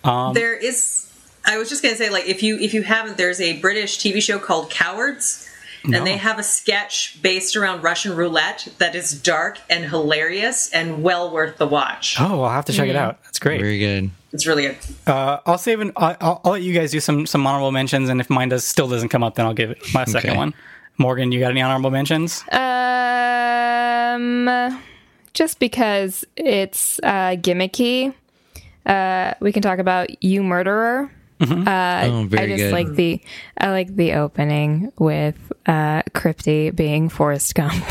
Speaker 1: Um,
Speaker 4: there is. I was just gonna say, like, if you if you haven't, there's a British TV show called Cowards, and they have a sketch based around Russian roulette that is dark and hilarious and well worth the watch.
Speaker 1: Oh, I'll have to check it out. That's great.
Speaker 3: Very good.
Speaker 4: It's really good.
Speaker 1: Uh, I'll save an. I'll, I'll I'll let you guys do some some honorable mentions, and if mine does still doesn't come up, then I'll give it my second
Speaker 3: Okay.
Speaker 1: one. Morgan, you got any honorable mentions?
Speaker 2: Um, just because it's uh, gimmicky, uh, we can talk about "You Murderer."
Speaker 3: Oh,
Speaker 2: I just
Speaker 3: good.
Speaker 2: like the I like the opening with uh, Crypty being Forrest Gump.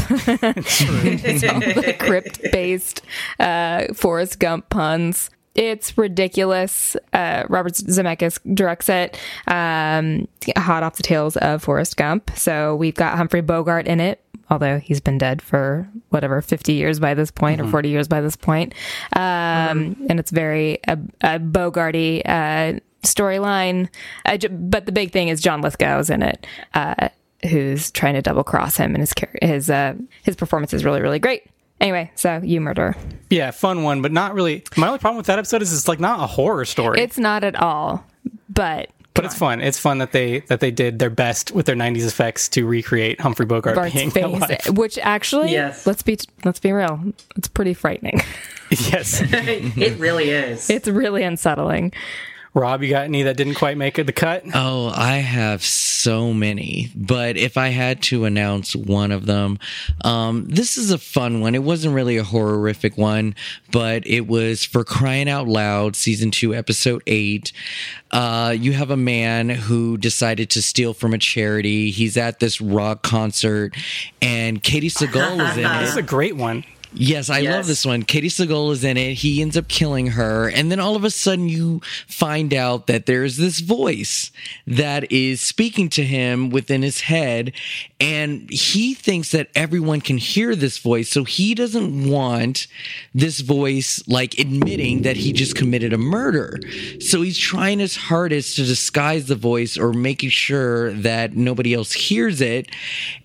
Speaker 2: It's all the crypt based uh, Forrest Gump puns. It's ridiculous. Uh, Robert Zemeckis directs it, um, hot off the tails of Forrest Gump. So we've got Humphrey Bogart in it, although he's been dead for whatever 50 years by this point or 40 years by this point. Um, And it's very a, a Bogarty uh, storyline. Uh, j- but the big thing is John Lithgow's in it, uh, who's trying to double cross him, and his char- his uh, his performance is really really great. Anyway, so you murder.
Speaker 1: Yeah, fun one, but not really. My only problem with that episode is it's like not a horror story,
Speaker 2: It's not at all, but
Speaker 1: but it's fun. It's fun that they that they did their best with their '90s effects to recreate Humphrey Bogart
Speaker 2: Bart's
Speaker 1: being
Speaker 2: face,
Speaker 1: alive.
Speaker 2: which actually,
Speaker 4: Yes.
Speaker 2: let's be let's be real, it's pretty frightening.
Speaker 1: yes,
Speaker 4: it really is.
Speaker 2: it's really unsettling.
Speaker 1: Rob, you got any that didn't quite make it the cut?
Speaker 3: Oh, I have so many, but if I had to announce one of them, um, this is a fun one. It wasn't really a horrific one, but it was for crying out loud, season two, episode eight. Uh, you have a man who decided to steal from a charity. He's at this rock concert, and Katey Sagal is in it.
Speaker 1: This is a great one.
Speaker 3: Yes, I
Speaker 4: Yes.
Speaker 3: love this one. Katey Sagal is in it. He ends up killing her. And then all of a sudden you find out that there's this voice that is speaking to him within his head. And he thinks that everyone can hear this voice. So he doesn't want this voice like admitting that he just committed a murder. So he's trying his hardest to disguise the voice or making sure that nobody else hears it.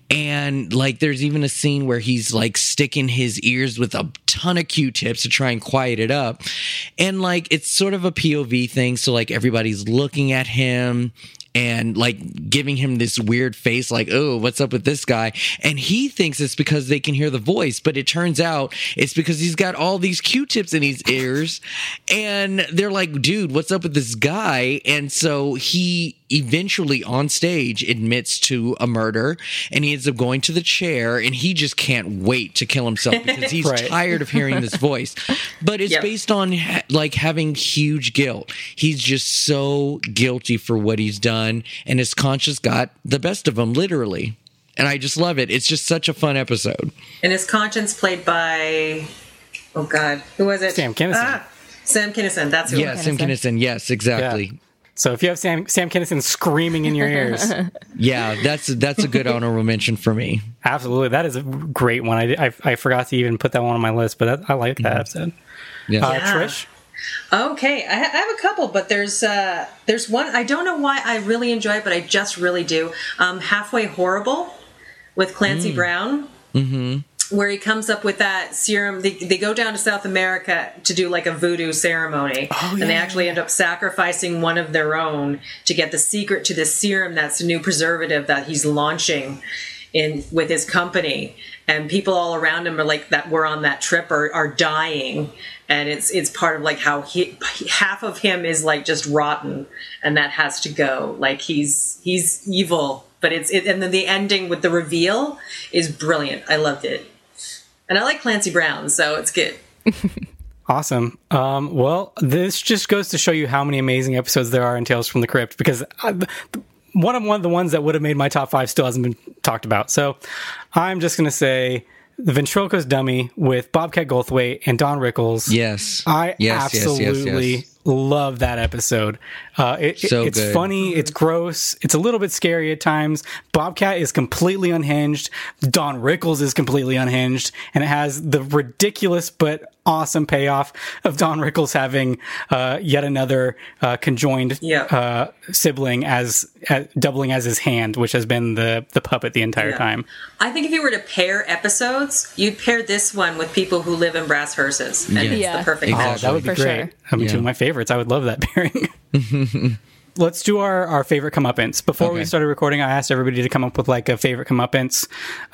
Speaker 3: And like, there's even a scene where he's like sticking his ears with a ton of Q-tips to try and quiet it up. And like, it's sort of a POV thing. So like, everybody's looking at him and like giving him this weird face, like, oh, what's up with this guy? And he thinks it's because they can hear the voice, but it turns out it's because he's got all these Q tips in his ears. And they're like, dude, what's up with this guy? And so he eventually on stage admits to a murder and he ends up going to the chair and he just can't wait to kill himself because he's
Speaker 1: Right.
Speaker 3: tired of hearing this voice. But it's
Speaker 4: Yep.
Speaker 3: based on like having huge guilt. He's just so guilty for what he's done and his conscience got the best of him literally. And I just love it. It's just such a fun episode.
Speaker 4: and his conscience played by, oh God, who was it?
Speaker 1: Sam Kinison.
Speaker 4: Ah, Sam Kinison. That's who.
Speaker 3: Yeah, Sam Kinison. Yes, exactly.
Speaker 1: So if you have Sam Sam Kinison screaming in your ears,
Speaker 3: Yeah, that's that's a good honorable mention for me.
Speaker 1: absolutely, that is a great one. I, I, I forgot to even put that one on my list, but that, I like that episode.
Speaker 3: Yeah.
Speaker 1: Uh,
Speaker 4: Yeah.
Speaker 1: Trish,
Speaker 4: Okay, I, ha- I have a couple, but there's uh, there's one I don't know why I really enjoy it, but I just really do. Um, Halfway Horrible with Clancy Brown, mm-hmm. where he comes up with that serum. They, they go down to South America to do like a voodoo ceremony, and they actually end up sacrificing one of their own to get the secret to this serum that's a new preservative that he's launching in with his company and people all around him are like that were on that trip are, are dying and it's it's part of like how he half of him is like just rotten and that has to go like he's he's evil but it's it, and then the ending with the reveal is brilliant i loved it and i like clancy brown so it's good
Speaker 1: Awesome. Um, well, this just goes to show you how many amazing episodes there are in Tales from the Crypt because I, one of one of the ones that would have made my top five still hasn't been talked about. So I'm just going to say the Ventriloquist Dummy with Bobcat Goldthwait and Don Rickles.
Speaker 3: Yes.
Speaker 1: I
Speaker 3: Yes, yes, yes,
Speaker 1: absolutely
Speaker 3: yes.
Speaker 1: Love that episode. Uh, it,
Speaker 3: So
Speaker 1: it's
Speaker 3: good.
Speaker 1: funny, it's gross, it's a little bit scary at times. Bobcat is completely unhinged. Don Rickles is completely unhinged, and it has the ridiculous but awesome payoff of Don Rickles having uh, yet another uh, conjoined
Speaker 4: Yeah.
Speaker 1: uh, sibling as, as doubling as his hand, which has been the the puppet the entire
Speaker 4: Yeah.
Speaker 1: time.
Speaker 4: i think if you were to pair episodes you'd pair this one with people who live in brass hearses and it's the perfect
Speaker 3: Exactly.
Speaker 4: match
Speaker 1: Oh, that would be
Speaker 2: For
Speaker 1: great.
Speaker 2: sure.
Speaker 1: I mean, two of my favorites. I would love that pairing. Let's do our, our favorite comeuppance. Before we started recording, I asked everybody to come up with like a favorite comeuppance.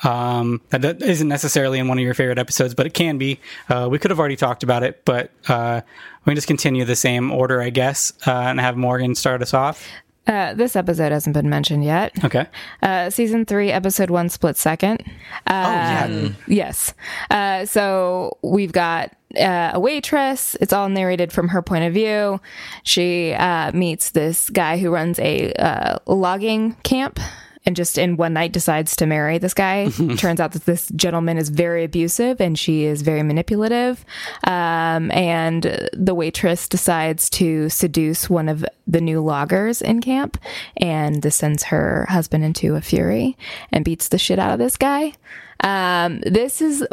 Speaker 1: Um, that that isn't necessarily in one of your favorite episodes, but it can be. Uh, we could have already talked about it, but uh, we can just continue the same order, I guess, uh, and have Morgan start us off.
Speaker 2: Uh, this episode hasn't been mentioned yet.
Speaker 1: Okay.
Speaker 2: Uh, season three, episode one, split second.
Speaker 1: oh, yeah.
Speaker 2: Yes. Uh, so we've got uh, a waitress. It's all narrated from her point of view. She uh, meets this guy who runs a uh, logging camp. And just in one night decides to marry this guy. Turns out that this gentleman is very abusive and she is very manipulative. Um, and the waitress decides to seduce one of the new loggers in camp. And this sends her husband into a fury and beats the shit out of this guy. Um, this is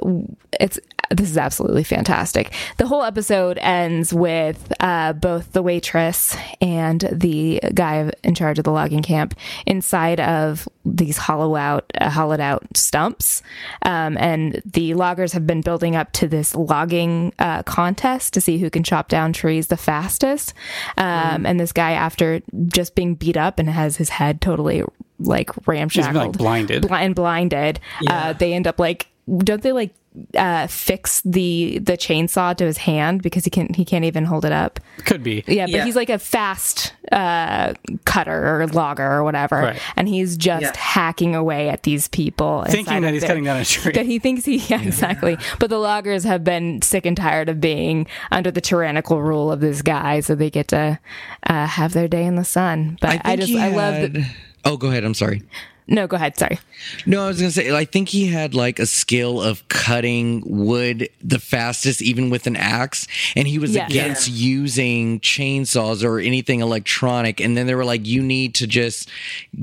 Speaker 2: it's this is absolutely fantastic. The whole episode ends with uh, both the waitress and the guy in charge of the logging camp inside of these hollow out, uh, hollowed out stumps, um, and the loggers have been building up to this logging uh, contest to see who can chop down trees the fastest. Um, And this guy, after just being beat up and has his head totally like ramshackled,
Speaker 1: blinded.
Speaker 2: bl- and blinded. Uh, they end up like, don't they like uh, fix the the chainsaw to his hand because he can he can't even hold it up.
Speaker 1: Could be.
Speaker 2: Yeah, but
Speaker 4: Yeah.
Speaker 2: he's like a fast uh, cutter or logger or whatever,
Speaker 1: Right.
Speaker 2: and he's just
Speaker 4: Yeah.
Speaker 2: hacking away at these people,
Speaker 1: Thinking
Speaker 2: inside
Speaker 1: that he's
Speaker 2: their-
Speaker 1: cutting down a tree.
Speaker 2: That he thinks he, yeah, exactly. But the loggers have been sick and tired of being under the tyrannical rule of this guy, so they get to uh, have their day in the sun. But I, just,
Speaker 3: he
Speaker 2: I love.
Speaker 3: had- Oh, go ahead. I'm sorry.
Speaker 2: No, go ahead. Sorry.
Speaker 3: No, I was gonna say. I think he had like a skill of cutting wood the fastest, even with an axe, and he was
Speaker 2: Yes.
Speaker 3: against using chainsaws or anything electronic. And then they were like, "You need to just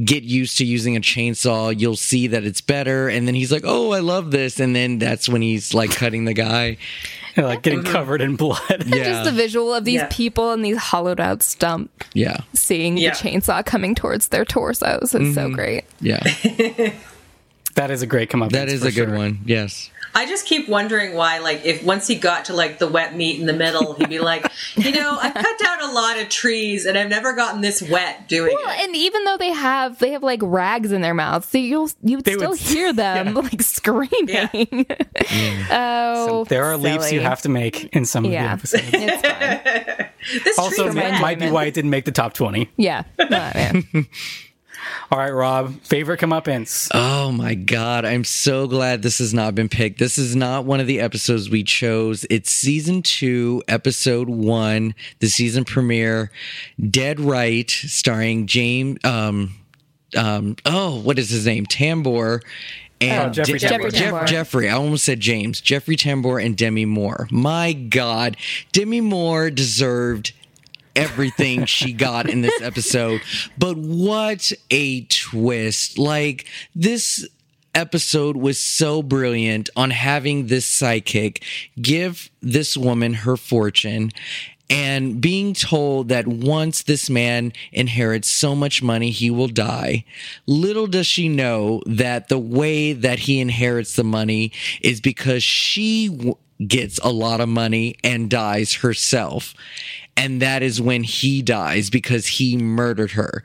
Speaker 3: get used to using a chainsaw. You'll see that it's better." And then he's like, "Oh, I love this," and then that's when he's like cutting the guy.
Speaker 1: They're, like getting mm-hmm. covered in blood.
Speaker 3: Yeah,
Speaker 2: Just the visual of these
Speaker 4: Yeah.
Speaker 2: people and these hollowed out stump
Speaker 3: yeah,
Speaker 2: seeing
Speaker 4: Yeah.
Speaker 2: the chainsaw coming towards their torsos is so mm-hmm. great.
Speaker 3: yeah.
Speaker 1: that is a great come up.
Speaker 3: That is a good one. Yes.
Speaker 4: I just keep wondering why, like, if once he got to like the wet meat in the middle, he'd be like, you know, I've cut down a lot of trees and I've never gotten this wet doing
Speaker 2: Well,
Speaker 4: it.
Speaker 2: and even though they have they have like rags in their mouths, so you'll you would
Speaker 1: They
Speaker 2: still
Speaker 1: would-
Speaker 2: hear them
Speaker 1: yeah.
Speaker 2: like screaming. oh,
Speaker 1: There are leaps you have to make in some
Speaker 2: Yeah,
Speaker 1: of the episodes.
Speaker 2: it's fine.
Speaker 4: This
Speaker 1: Also,
Speaker 4: tree
Speaker 1: it
Speaker 4: wet.
Speaker 1: might be why it didn't make the top 20.
Speaker 2: Yeah, Oh, man.
Speaker 1: All right, Rob, favorite comeuppance.
Speaker 3: Oh my God. I'm so glad this has not been picked. This is not one of the episodes we chose. It's season two, episode one, the season premiere, Dead Right, starring James, um, um, oh, what is his name? Tambor. And
Speaker 1: Oh, Jeffrey
Speaker 3: De-
Speaker 1: Tambor.
Speaker 2: Jeffrey
Speaker 3: Jeff-
Speaker 2: Tambor.
Speaker 3: Jeffrey, I almost said James. Jeffrey Tambor and Demi Moore. My God, Demi Moore deserved everything she got in this episode. But what a twist. Like this episode was so brilliant on having this psychic give this woman her fortune and being told that once this man inherits so much money, he will die. Little does she know that the way that he inherits the money is because she w- gets a lot of money and dies herself. And that is when he dies because he murdered her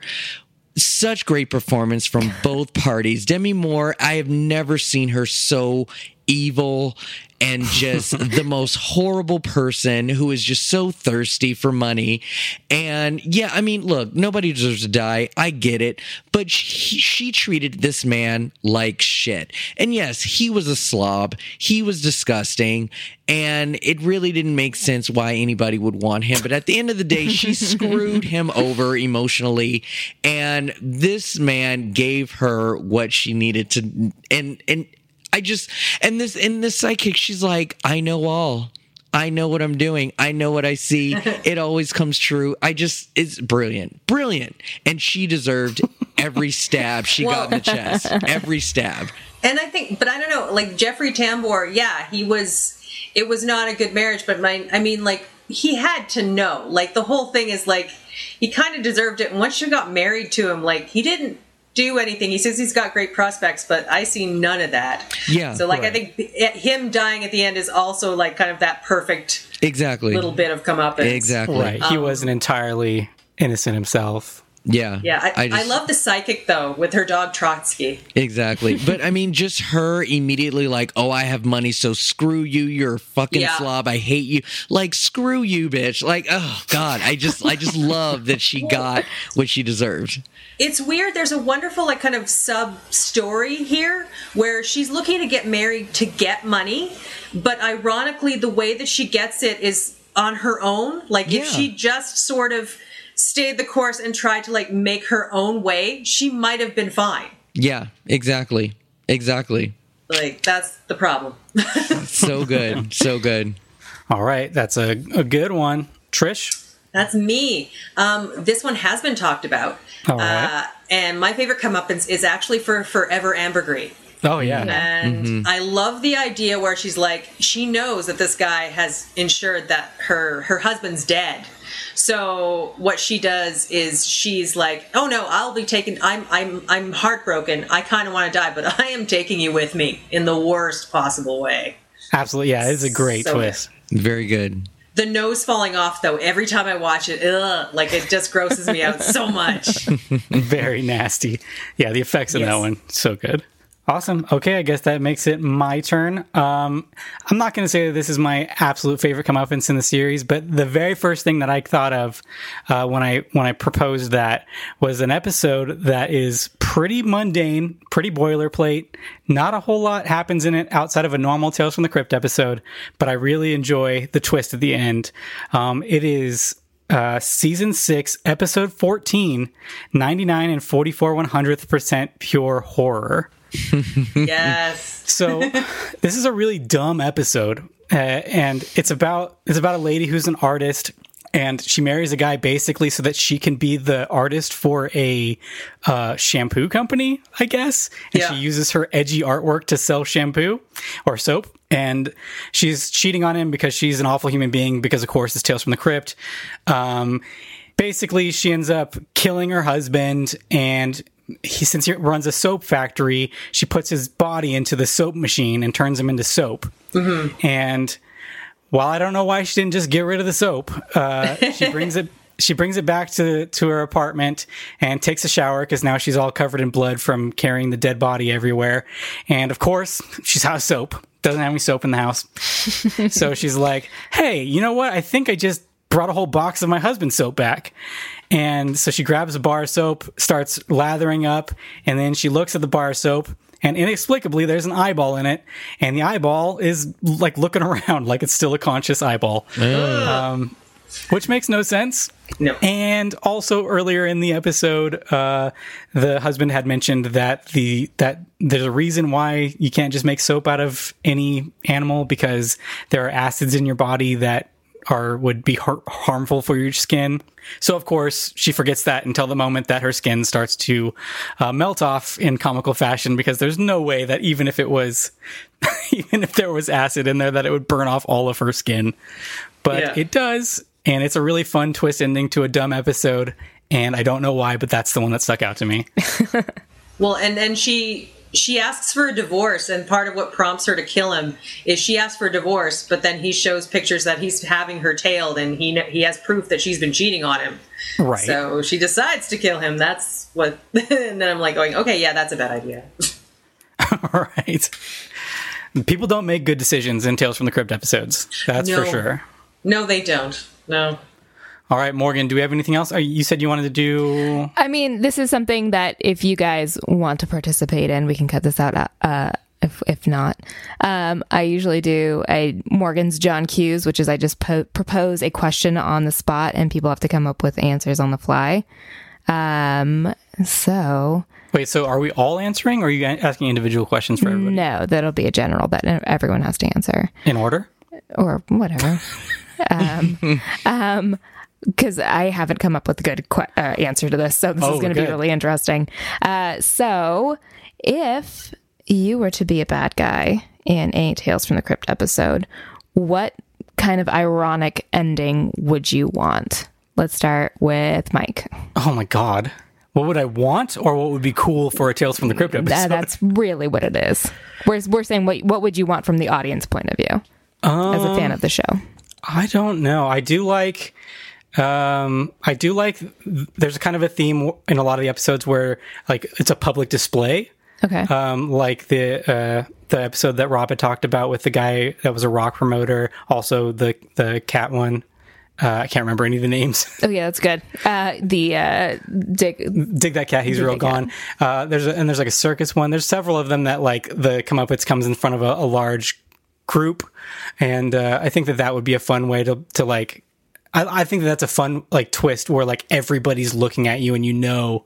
Speaker 3: such great performance from both parties. Demi Moore, I have never seen her so evil and just the most horrible person who is just so thirsty for money. And yeah, I mean, look, nobody deserves to die. I get it. But she, she treated this man like shit. And yes, he was a slob. He was disgusting. And it really didn't make sense why anybody would want him. But at the end of the day, she screwed him over emotionally. And this man gave her what she needed to. And, and, I just and this in this psychic, she's like, I know all. I know what I'm doing. I know what I see. It always comes true. I just it's brilliant. Brilliant. And she deserved every stab she
Speaker 4: Well-
Speaker 3: got in the chest. Every stab.
Speaker 4: And I think, but I don't know, like Jeffrey Tambor, yeah, he was, it was not a good marriage, but my, I mean, like, he had to know. Like, the whole thing is like, he kind of deserved it. And once she got married to him, like, he didn't do anything. He says he's got great prospects, but I see none of that.
Speaker 3: Yeah,
Speaker 4: So, like, I think him dying at the end is also, like, kind of that perfect
Speaker 3: Exactly.
Speaker 4: little bit of comeuppance.
Speaker 3: Exactly.
Speaker 1: Right. He um, wasn't entirely innocent himself.
Speaker 3: Yeah.
Speaker 4: Yeah, I, I,
Speaker 3: just-
Speaker 4: love the psychic, though, with her dog Trotsky.
Speaker 3: Exactly. But I mean, just her immediately like, oh, I have money, so screw you. You're a fucking
Speaker 4: Yeah.
Speaker 3: slob. I hate you. Like, screw you, bitch. Like, oh God, I just, I just love that she got what she deserved.
Speaker 4: it's weird there's a wonderful like kind of sub story here where she's looking to get married to get money but ironically the way that she gets it is on her own like if she just sort of stayed the course and tried to like make her own way she might have been fine
Speaker 3: Yeah, exactly. Exactly.
Speaker 4: like that's the problem
Speaker 3: So good. so good.
Speaker 1: All right. That's a, a good one. Trish?
Speaker 4: That's me. Um, this one has been talked about.
Speaker 1: All right.
Speaker 4: Uh, and my favorite comeuppance is actually for Forever Ambergris.
Speaker 1: Oh, yeah.
Speaker 4: And I love the idea where she's like, she knows that this guy has ensured that her her husband's dead. So what she does is she's like, "Oh no, I'll be taken. I'm I'm I'm heartbroken. I kind of want to die, but I am taking you with me in the worst possible way."
Speaker 1: Absolutely. Yeah. It's a great
Speaker 4: So
Speaker 1: twist.
Speaker 3: Very good.
Speaker 4: The nose falling off though, every time I watch it, ugh, like it just grosses me out so much.
Speaker 1: Very nasty. Yeah. The effects in that one, so good. Awesome. Okay, I guess that makes it my turn. Um, I'm not going to say that this is my absolute favorite comeuppance in the series, but the very first thing that I thought of uh, when I when I proposed that was an episode that is pretty mundane, pretty boilerplate. Not a whole lot happens in it outside of a normal Tales from the Crypt episode, but I really enjoy the twist at the end. Um, it is uh, season 6 episode 14 99 and 44 100th percent pure horror
Speaker 4: yes.
Speaker 1: so this is a really dumb episode uh, and it's about it's about a lady who's an artist and she marries a guy basically so that she can be the artist for a uh, shampoo company i guess and
Speaker 4: Yeah.
Speaker 1: she uses her edgy artwork to sell shampoo or soap and she's cheating on him because she's an awful human being because of course it's tales from the crypt um, basically she ends up killing her husband and he since he runs a soap factory she puts his body into the soap machine and turns him into soap. And while i don't know why she didn't just get rid of the soap uh, she brings it she brings it back to to her apartment and takes a shower because now she's all covered in blood from carrying the dead body everywhere. And of course she's out of soap. Doesn't have any soap in the house. So she's like, hey, you know what? I think I just brought a whole box of my husband's soap back. And so she grabs a bar of soap, starts lathering up, and then she looks at the bar of soap. And inexplicably, there's an eyeball in it, and the eyeball is like looking around like it's still a conscious eyeball, um, which makes no sense.
Speaker 4: No.
Speaker 1: And also earlier in the episode, uh, the husband had mentioned that the that there's a reason why you can't just make soap out of any animal because there are acids in your body that are would be har- harmful for your skin. So of course she forgets that until the moment that her skin starts to uh, melt off in comical fashion because there's no way that even if it was even if there was acid in there that it would burn off all of her skin. But
Speaker 4: Yeah.
Speaker 1: it does and it's a really fun twist ending to a dumb episode and I don't know why but that's the one that stuck out to me.
Speaker 4: Well, and then she she asks for a divorce, and part of what prompts her to kill him is she asks for a divorce, but then he shows pictures that he's having her tailed, and he he has proof that she's been cheating on him.
Speaker 1: Right.
Speaker 4: So she decides to kill him. That's what. and then I'm like going, okay, yeah, that's a bad idea.
Speaker 1: All right. People don't make good decisions in Tales from the Crypt episodes. That's for sure.
Speaker 4: no, they don't. No.
Speaker 1: All right, Morgan, do we have anything else? Oh, You said you wanted to do.
Speaker 2: I mean, this is something that if you guys want to participate in, we can cut this out. Uh, if if not, um, I usually do a Morgan's John Q's, which is I just po- propose a question on the spot, and people have to come up with answers on the fly. Um, so
Speaker 1: Wait, so are we all answering or are you asking individual questions for everybody
Speaker 2: no, that'll be a general that everyone has to answer.
Speaker 1: in order?
Speaker 2: or whatever. um, um, because I haven't come up with a good que- uh, answer to this, so this
Speaker 1: Oh,
Speaker 2: is going to be really interesting. Uh, so, if you were to be a bad guy in a Tales from the Crypt episode, what kind of ironic ending would you want? Let's start with Mike.
Speaker 1: Oh my god. What would I want or what would be cool for a Tales from the Crypt episode?
Speaker 2: That, that's really what it is. We're, we're saying what what would you want from the audience point of view as a fan of the show?
Speaker 1: I don't know. I do like um I do like there's kind of a theme in a lot of the episodes where like it's a public display.
Speaker 2: Okay.
Speaker 1: Um like the uh the episode that Rob had talked about with the guy that was a rock promoter, also the the cat one. Uh, I can't remember any of the names.
Speaker 2: oh yeah, that's good. Uh, the uh, dig
Speaker 1: dig that cat he's real gone uh there's a, and there's like a circus one there's several of them that like the comeuppance comes in front of a, a large group and uh i think that that would be a fun way to to like I, I think that that's a fun like twist where like everybody's looking at you and you know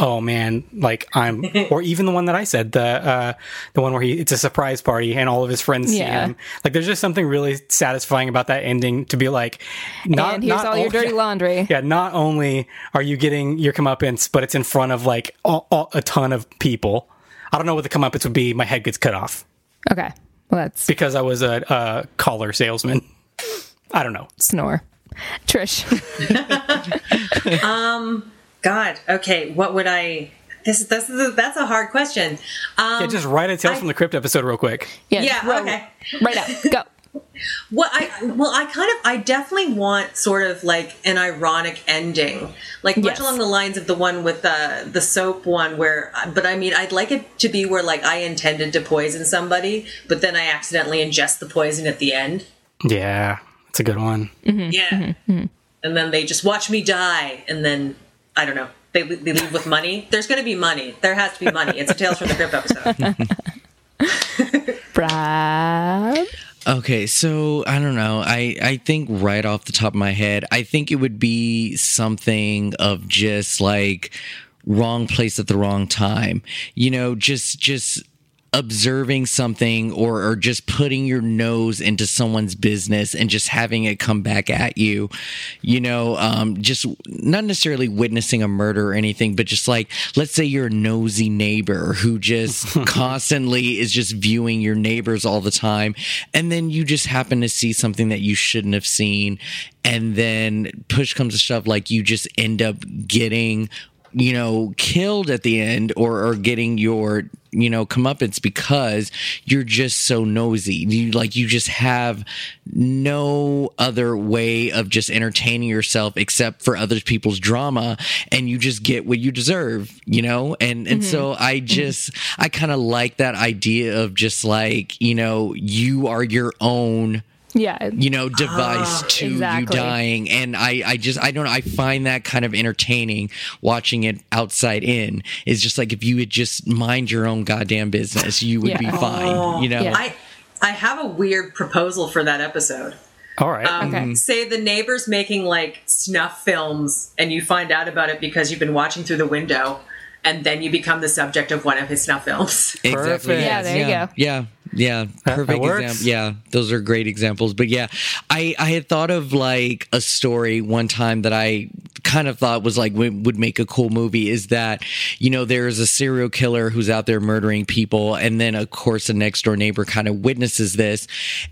Speaker 1: oh man like i'm or even the one that i said the uh the one where he it's a surprise party and all of his friends see him like there's just something really satisfying about that ending to be like not
Speaker 2: and here's
Speaker 1: not
Speaker 2: all your
Speaker 1: o-
Speaker 2: dirty laundry.
Speaker 1: yeah, not only are you getting your comeuppance, but it's in front of like all, all, a ton of people. I don't know what the comeuppance would be. My head gets cut off
Speaker 2: Okay. Well, that's
Speaker 1: because I was a, a collar salesman. I don't know.
Speaker 2: snore. Trish.
Speaker 4: Um, God. Okay. What would I? This this is a, that's a hard question. Um,
Speaker 1: Yeah, just write a Tales
Speaker 4: I-
Speaker 1: from the Crypt episode real quick.
Speaker 2: Yes,
Speaker 4: Yeah,
Speaker 2: roll.
Speaker 4: okay.
Speaker 2: Right out. Go.
Speaker 4: What I well, I kind of I definitely want sort of like an ironic ending, like much
Speaker 2: Yes.
Speaker 4: along the lines of the one with the the soap one. Where, but I mean, I'd like it to be where like I intended to poison somebody, but then I accidentally ingest the poison at the end.
Speaker 1: Yeah, it's a good one. Mm-hmm.
Speaker 4: Yeah, mm-hmm. Mm-hmm. and then they just watch me die, and then I don't know. They, they leave with money. There's going to be money. There has to be money. It's a Tales from the Crypt episode.
Speaker 2: Brad.
Speaker 3: Okay, so I don't know. I I think right off the top of my head, I think it would be something of just like wrong place at the wrong time. You know, just just observing something or or just putting your nose into someone's business and just having it come back at you. You know, um just not necessarily witnessing a murder or anything, but just like let's say you're a nosy neighbor who just constantly is just viewing your neighbors all the time and then you just happen to see something that you shouldn't have seen and then push comes to shove like you just end up getting you know killed at the end or or getting your you know comeuppance because you're just so nosy. You like you just have no other way of just entertaining yourself except for other people's drama and you just get what you deserve you know? And and so mm-hmm. i mm-hmm. just i kind of like that idea of just like you know you are your own
Speaker 2: Yeah.
Speaker 3: you know device to
Speaker 2: exactly.
Speaker 3: you dying and i i just i don't know i find that kind of entertaining watching it outside in is just like if you would just mind your own goddamn business you would be
Speaker 2: Yeah.
Speaker 3: fine you know
Speaker 2: Yeah.
Speaker 4: I I have a weird proposal for that episode.
Speaker 1: All right.
Speaker 4: Um,
Speaker 2: Okay.
Speaker 4: Say the neighbor's making like snuff films, and you find out about it because you've been watching through the window, and then you become the subject of one of his snuff films.
Speaker 3: exactly
Speaker 1: Perfect.
Speaker 2: Yeah, there you go.
Speaker 3: yeah Yeah, perfect example. Yeah, those are great examples. But yeah, I I had thought of like a story one time that I kind of thought was like would would make a cool movie is that you know there's a serial killer who's out there murdering people and then of course a next door neighbor kind of witnesses this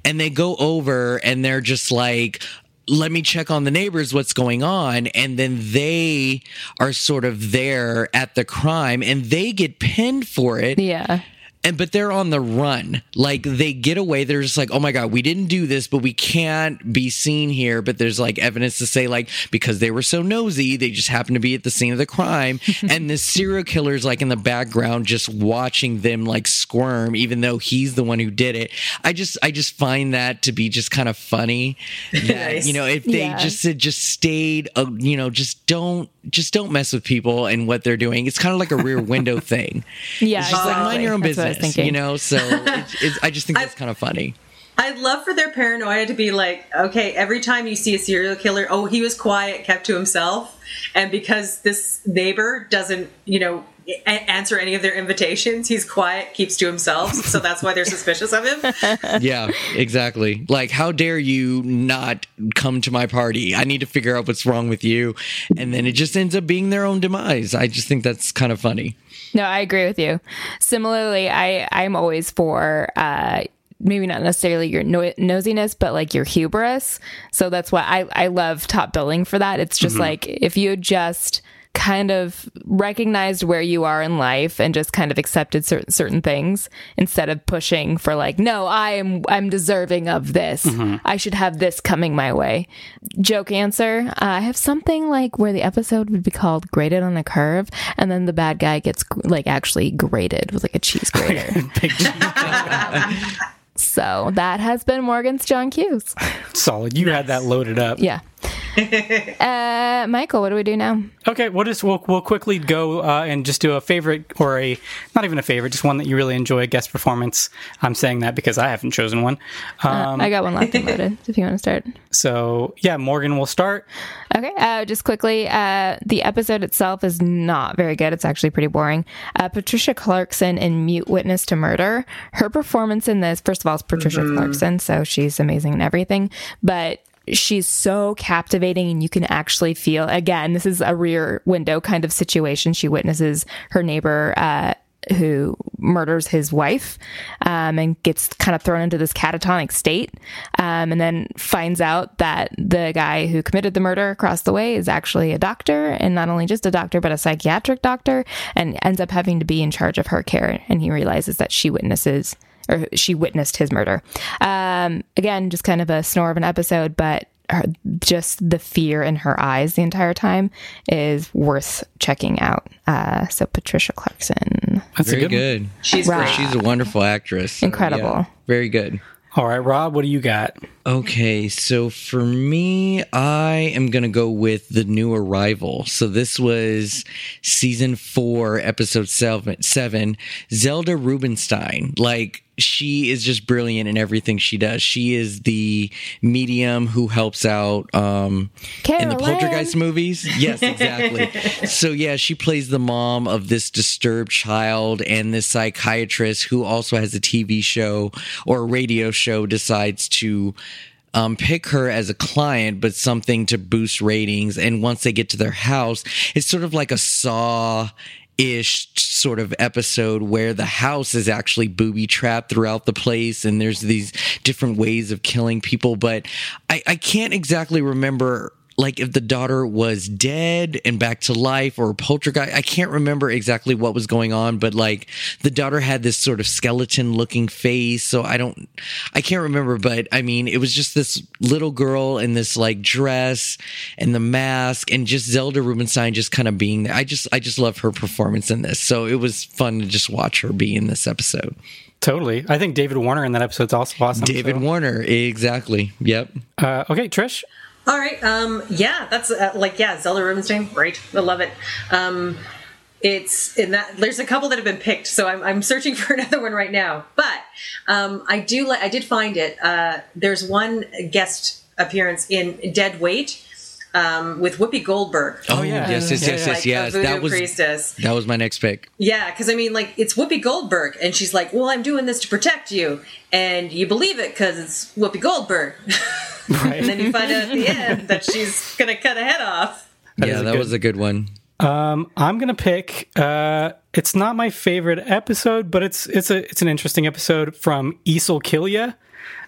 Speaker 3: and they go over and they're just like let me check on the neighbors what's going on and then they are sort of there at the crime and they get pinned for it
Speaker 2: Yeah.
Speaker 3: And but they're on the run like they get away they're just like oh my god we didn't do this but we can't be seen here but there's like evidence to say like because they were so nosy they just happened to be at the scene of the crime and the serial killer's like in the background just watching them like squirm even though he's the one who did it i just i just find that to be just kind of funny that
Speaker 4: Nice.
Speaker 3: you know if they
Speaker 2: Yeah.
Speaker 3: just had just stayed uh, you know just don't just don't mess with people and what they're doing it's kind of like a rear window thing
Speaker 2: Yeah.
Speaker 3: it's just like mind your own
Speaker 2: That's I was thinking.
Speaker 3: you know. So it's, it's, I just think that's kind of funny.
Speaker 4: I'd love for their paranoia to be like, okay, every time you see a serial killer, oh, he was quiet, kept to himself. And because this neighbor doesn't, you know, a- answer any of their invitations, he's quiet, keeps to himself. So that's why they're suspicious of him.
Speaker 3: Yeah, exactly. Like, how dare you not come to my party? I need to figure out what's wrong with you, and then it just ends up being their own demise. I just think that's kind of funny.
Speaker 2: No, I agree with you. Similarly, I I'm always for uh maybe not necessarily your no- nosiness, but like your hubris. So that's why I I love top billing for that. It's just like if you just kind of recognized where you are in life and just kind of accepted certain certain things instead of pushing for like no I am I'm deserving of this. I should have this coming my way. Joke answer uh, I have something like where the episode would be called graded on a curve and then the bad guy gets like actually graded with like a cheese grater. so that has been Morgan's John Hughes
Speaker 1: solid. You had that loaded up.
Speaker 2: yeah uh Michael what do we do now
Speaker 1: Okay, we'll just we'll, we'll quickly go uh, and just do a favorite or a not even a favorite, just one that you really enjoy guest performance. I'm saying that because I haven't chosen one. Um,
Speaker 2: I got one left and loaded if you want to start
Speaker 1: so yeah, Morgan will start.
Speaker 2: Okay, uh, just quickly, uh, the episode itself is not very good. It's actually pretty boring. Uh, Patricia Clarkson in Mute Witness to Murder. Her performance in this, first of all, is Patricia Clarkson, so she's amazing in everything. But she's so captivating, and you can actually feel. Again, this is a rear window kind of situation. She witnesses her neighbor. Uh, who murders his wife um, and gets kind of thrown into this catatonic state um, and then finds out that the guy who committed the murder across the way is actually a doctor and not only just a doctor but a psychiatric doctor and ends up having to be in charge of her care and he realizes that she witnesses or she witnessed his murder um, again just kind of a snore of an episode but her, just the fear in her eyes the entire time is worth checking out. Uh, so Patricia Clarkson,
Speaker 1: That's
Speaker 3: Very
Speaker 1: a good.
Speaker 3: good.
Speaker 4: She's
Speaker 2: Right.
Speaker 4: great.
Speaker 3: She's a wonderful actress. So,
Speaker 2: Incredible.
Speaker 3: yeah, very good.
Speaker 1: All right, Rob, what do you got?
Speaker 3: Okay, so for me, I am going to go with The New Arrival. So this was season four, episode seven, seven. Zelda Rubinstein. Like, she is just brilliant in everything she does. She is the medium who helps out um, in the Poltergeist movies. Yes, exactly. so yeah, she plays the mom of this disturbed child, and this psychiatrist who also has a TV show or a radio show decides to um, pick her as a client, but something to boost ratings. And once they get to their house, it's sort of like a saw ish sort of episode where the house is actually booby trapped throughout the place and there's these different ways of killing people. But i, I can't exactly remember like if the daughter was dead and back to life or poltergeist i can't remember exactly what was going on but like the daughter had this sort of skeleton looking face so i don't i can't remember but i mean it was just this little girl in this like dress and the mask and just zelda rubinstein just kind of being there i just i just love her performance in this so it was fun to just watch her be in this episode
Speaker 1: Totally. I think David Warner in that episode's also awesome.
Speaker 3: david
Speaker 1: so-
Speaker 3: warner exactly yep
Speaker 1: Uh, okay, Trish.
Speaker 4: All right. Um, yeah, that's uh, like yeah, Zelda Rubinstein. Great. I love it. Um, it's in that there's a couple that have been picked, so I'm, I'm searching for another one right now. But um, I do li- I did find it. Uh, there's one guest appearance in Dead Wait. Um, with Whoopi Goldberg.
Speaker 3: Oh,
Speaker 1: yeah.
Speaker 3: yes, yes, yes, yes,
Speaker 4: like
Speaker 3: yes. That was
Speaker 4: priestess.
Speaker 3: that was my next pick.
Speaker 4: Yeah, because I mean, like it's Whoopi Goldberg, and she's like, "Well, I'm doing this to protect you," and you believe it because it's Whoopi Goldberg.
Speaker 1: Right.
Speaker 4: and then you find out at the end that she's gonna cut a head off.
Speaker 1: That
Speaker 3: yeah, that
Speaker 1: good-
Speaker 3: was a good one.
Speaker 1: Um, I'm gonna pick. Uh, it's not my favorite episode, but it's it's a it's an interesting episode from Easel Kill Ya,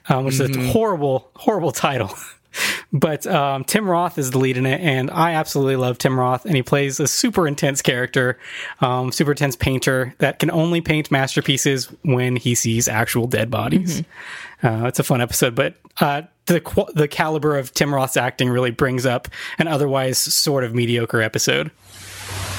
Speaker 1: um, which is a horrible horrible title. but um, Tim Roth is the lead in it, and I absolutely love Tim Roth, and he plays a super intense character, um, super intense painter that can only paint masterpieces when he sees actual dead bodies. Uh, it's a fun episode, but uh, the qu- the caliber of Tim Roth's acting really brings up an otherwise sort of mediocre episode.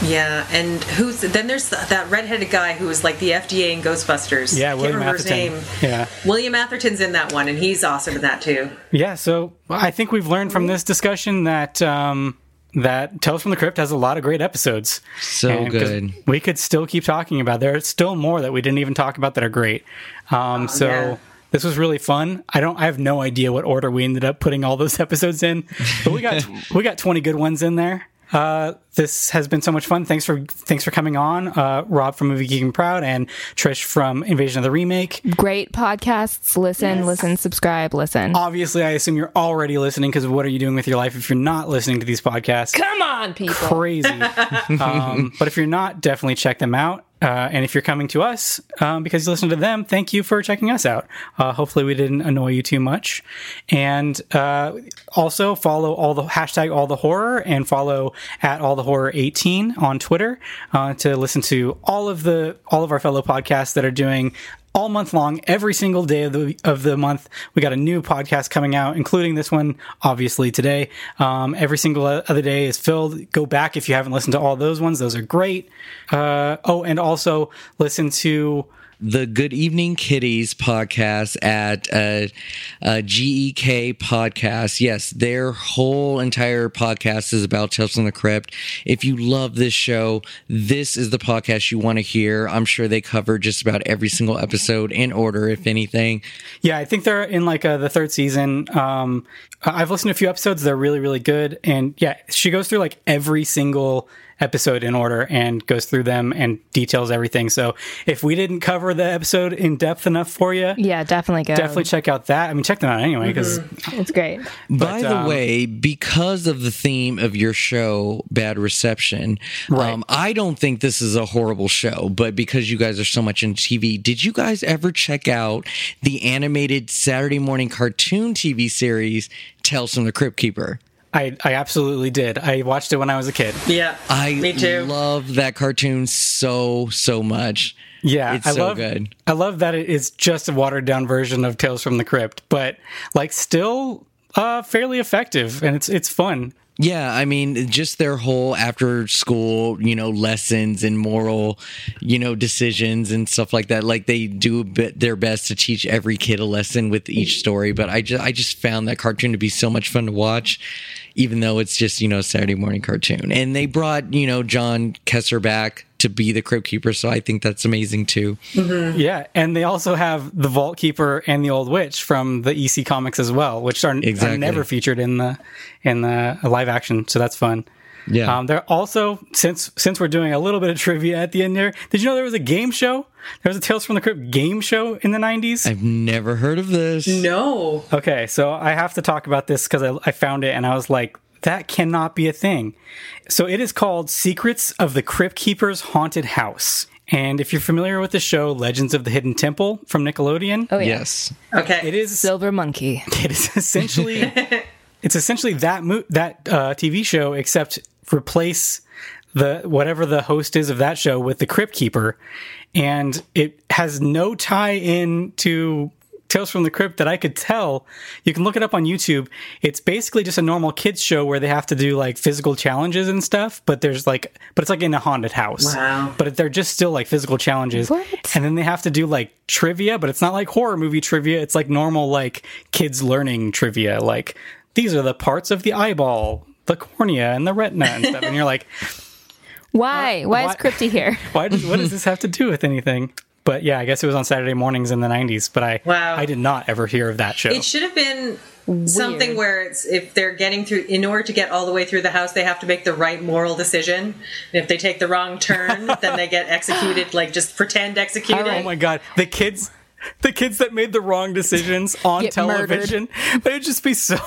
Speaker 4: Yeah, and who's then? There's th- that redheaded guy who was like the FDA in Ghostbusters.
Speaker 1: Yeah,
Speaker 4: Can't
Speaker 1: William
Speaker 4: remember his
Speaker 1: Atherton.
Speaker 4: name.
Speaker 1: Yeah.
Speaker 4: William Atherton's in that one, and he's awesome in that too.
Speaker 1: Yeah, so I think we've learned from this discussion that um, that Tales from the Crypt has a lot of great episodes.
Speaker 3: So
Speaker 1: And 'cause
Speaker 3: good.
Speaker 1: We could still keep talking about. There's still more that we didn't even talk about that are great. Um, so
Speaker 4: yeah.
Speaker 1: this was really fun. I don't. I have no idea what order we ended up putting all those episodes in, but we got we got 20 good ones in there. Uh, this has been so much fun. Thanks for thanks for coming on, uh, Rob from Movie Geek and Proud, and Trish from Invasion of the Remake.
Speaker 2: Great podcasts. Listen, listen, subscribe, listen.
Speaker 1: Obviously, I assume you're already listening because what are you doing with your life if you're not listening to these podcasts?
Speaker 2: Come on, people.
Speaker 1: Crazy. um, but if you're not, definitely check them out. Uh, and if you're coming to us um, because you listen to them, thank you for checking us out. Uh, hopefully, we didn't annoy you too much. And uh, also follow all the hashtag all the horror and follow at all the horror 18 on Twitter uh, to listen to all of the all of our fellow podcasts that are doing all month long, every single day of the of the month. We got a new podcast coming out, including this one, obviously today. Um, every single other day is filled. Go back if you haven't listened to all those ones; those are great. Uh, oh, and also listen to
Speaker 3: the Good Evening Kitties podcast at uh, uh, GEK Podcast. Yes, their whole entire podcast is about Tales from the Crypt. If you love this show, this is the podcast you want to hear. I'm sure they cover just about every single episode in order, if anything.
Speaker 1: Yeah, I think they're in like uh, the third season. Um, I've listened to a few episodes; they're really, really good. And yeah, she goes through like every single episode in order and goes through them and details everything. So if we didn't cover the episode in depth enough for you,
Speaker 2: Yeah, definitely go.
Speaker 1: definitely check out that. I mean, check them out anyway because
Speaker 2: It's great.
Speaker 3: By the
Speaker 1: um,
Speaker 3: way, because of the theme of your show, bad reception,
Speaker 1: Right.
Speaker 3: um, I don't think this is a horrible show. But because you guys are so much in TV, did you guys ever check out the animated Saturday morning cartoon TV series Tales from the Crypt Keeper?
Speaker 1: I, I absolutely did. I watched it when I was a kid.
Speaker 4: Yeah,
Speaker 3: I
Speaker 4: me too.
Speaker 3: love that cartoon so so much.
Speaker 1: Yeah,
Speaker 3: It's
Speaker 1: I
Speaker 3: so
Speaker 1: love.
Speaker 3: good.
Speaker 1: I love that it is just a watered down version of Tales from the Crypt, but like still uh, fairly effective, and it's it's fun.
Speaker 3: Yeah, I mean, just their whole after school, you know, lessons and moral, you know, decisions and stuff like that. Like they do a bit their best to teach every kid a lesson with each story. But I just, I just found that cartoon to be so much fun to watch, even though it's just, you know, a Saturday morning cartoon. And they brought, you know, John Kassir back to be the Crypt Keeper. So I think that's amazing too. Mm-hmm.
Speaker 1: Yeah, and they also have the Vault Keeper and the Old Witch from the EC comics as well, which are, are never featured in the in the live action. So that's fun.
Speaker 3: Yeah.
Speaker 1: Um, they're also since since we're doing a little bit of trivia at the end there. Did you know there was a game show? There was a Tales from the Crypt game show in the nineties.
Speaker 3: I've never heard of this.
Speaker 4: no,
Speaker 1: Okay, so I have to talk about this because I, I found it and I was like, that cannot be a thing. So it is called Secrets of the Crypt Keeper's Haunted House. And if you're familiar with the show Legends of the Hidden Temple from Nickelodeon,
Speaker 2: Oh yeah.
Speaker 3: Yes.
Speaker 4: okay.
Speaker 1: it is
Speaker 2: Silver Monkey.
Speaker 1: it is essentially it's essentially that mo- that uh, TV show except replace the whatever the host is of that show with the Crypt Keeper, and it has no tie in to Tales from the Crypt that I could tell. You can look it up on YouTube. It's basically just a normal kids show where they have to do like physical challenges and stuff, but there's like but it's like in a haunted house.
Speaker 4: Wow.
Speaker 1: But they're just still like physical challenges.
Speaker 2: What?
Speaker 1: And then they have to do like trivia, but it's not like horror movie trivia. It's like normal like kids learning trivia. Like these are the parts of the eyeball, the cornea, and the retina and stuff. And you're like,
Speaker 2: Why? Uh, why is
Speaker 1: why-
Speaker 2: Crypty here?
Speaker 1: why does what does this have to do with anything? But yeah, I guess it was on Saturday mornings in the '90s. But I
Speaker 4: Wow.
Speaker 1: I did not ever hear of that show.
Speaker 4: It should have been something where it's if they're getting through in order to get all the way through the house they have to make the right moral decision and if they take the wrong turn then they get executed like just pretend executed
Speaker 1: Oh my god, the kids, the kids that made the wrong decisions on
Speaker 2: Get
Speaker 1: television. They would just be so.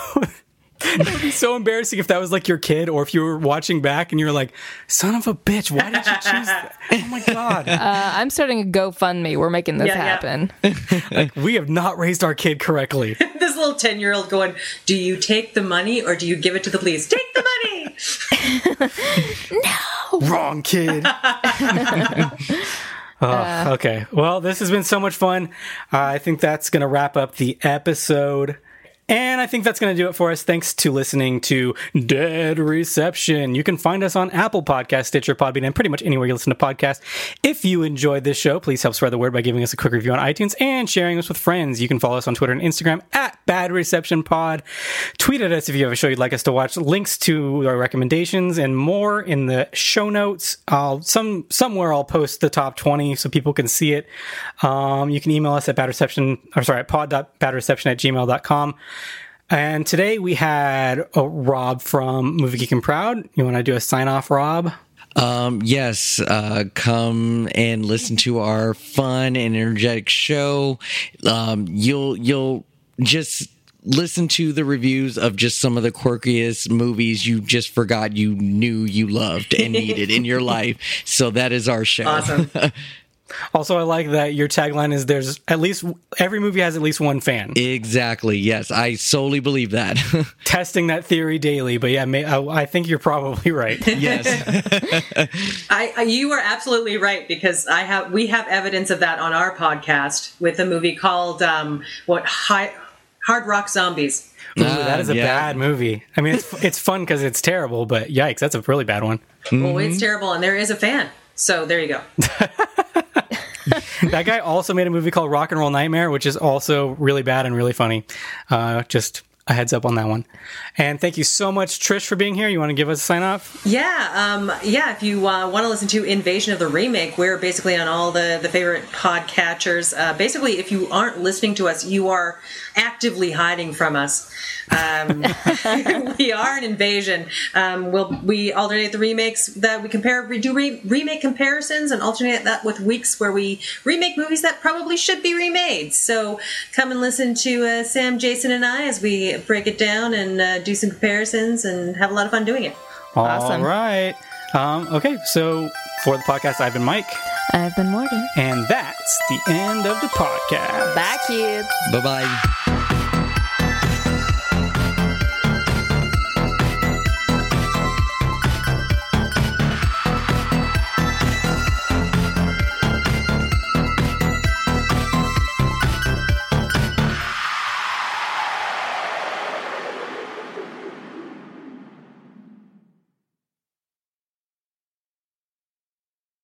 Speaker 1: It would be so embarrassing if that was like your kid, or if you were watching back and you're like, "Son of a bitch, why did you choose that?" Oh my god,
Speaker 2: Uh, I'm starting a GoFundMe. We're making this
Speaker 4: Yeah, yeah.
Speaker 2: happen.
Speaker 1: we have not raised our kid correctly.
Speaker 4: this little 10 year old going do you take the money or do you give it to the police take the money no!
Speaker 1: Wrong kid. Oh, okay. Well, this has been so much fun. Uh, I think that's going to wrap up the episode. And I think that's going to do it for us. Thanks to listening to Dead Reception. You can find us on Apple Podcast, Stitcher, Podbean, and pretty much anywhere you listen to podcasts. If you enjoyed this show, please help spread the word by giving us a quick review on iTunes and sharing us with friends. You can follow us on Twitter and Instagram at Bad Reception Pod. Tweet at us if you have a show you'd like us to watch. Links to our recommendations and more in the show notes. I'll some somewhere I'll post the top twenty so people can see it. Um, you can email us at bad badreception or sorry at pod.badreception at gmail.com. And today we had uh, Rob from Movie Geek and Proud. You want to do a sign off, Rob?
Speaker 3: Um, yes, uh, come and listen to our fun and energetic show. Um, you'll you'll just listen to the reviews of just some of the quirkiest movies you just forgot you knew you loved and needed in your life. So that is our show.
Speaker 4: awesome
Speaker 1: Also, I like that your tagline is there's at least every movie has at least one fan.
Speaker 3: Exactly. Yes, I solely believe that.
Speaker 1: Testing that theory daily, but yeah, may, I, I think you're probably right.
Speaker 3: yes.
Speaker 4: I, I you are absolutely right because I have we have evidence of that on our podcast with a movie called um, what Hi, Hard Rock Zombies.
Speaker 1: Ooh, that ah, is a
Speaker 3: yeah.
Speaker 1: bad movie. I mean, it's it's fun because it's terrible, but yikes, that's a really bad one.
Speaker 4: Oh, it's mm-hmm. terrible, and there is a fan. So there you go.
Speaker 1: That guy also made a movie called Rock and Roll Nightmare, which is also really bad and really funny. Uh, just a heads up on that one. And thank you so much, Trish, for being here. You want to give us a sign off?
Speaker 4: Yeah, um, yeah. If you uh, want to listen to Invasion of the Remake, we're basically on all the the favorite podcatchers. Uh, basically, if you aren't listening to us, you are actively hiding from us. Um, we are an invasion. Um, we'll we alternate the remakes that we compare. We do re- remake comparisons and alternate that with weeks where we remake movies that probably should be remade. So come and listen to uh, Sam, Jason, and I as we break it down and uh, do some comparisons and have a lot of fun doing it.
Speaker 2: Awesome.
Speaker 1: All right. Um, okay, so for the podcast, I've been Mike,
Speaker 2: I've been Morgan.
Speaker 1: and that's the end of the podcast.
Speaker 2: Bye, kids.
Speaker 3: bye bye.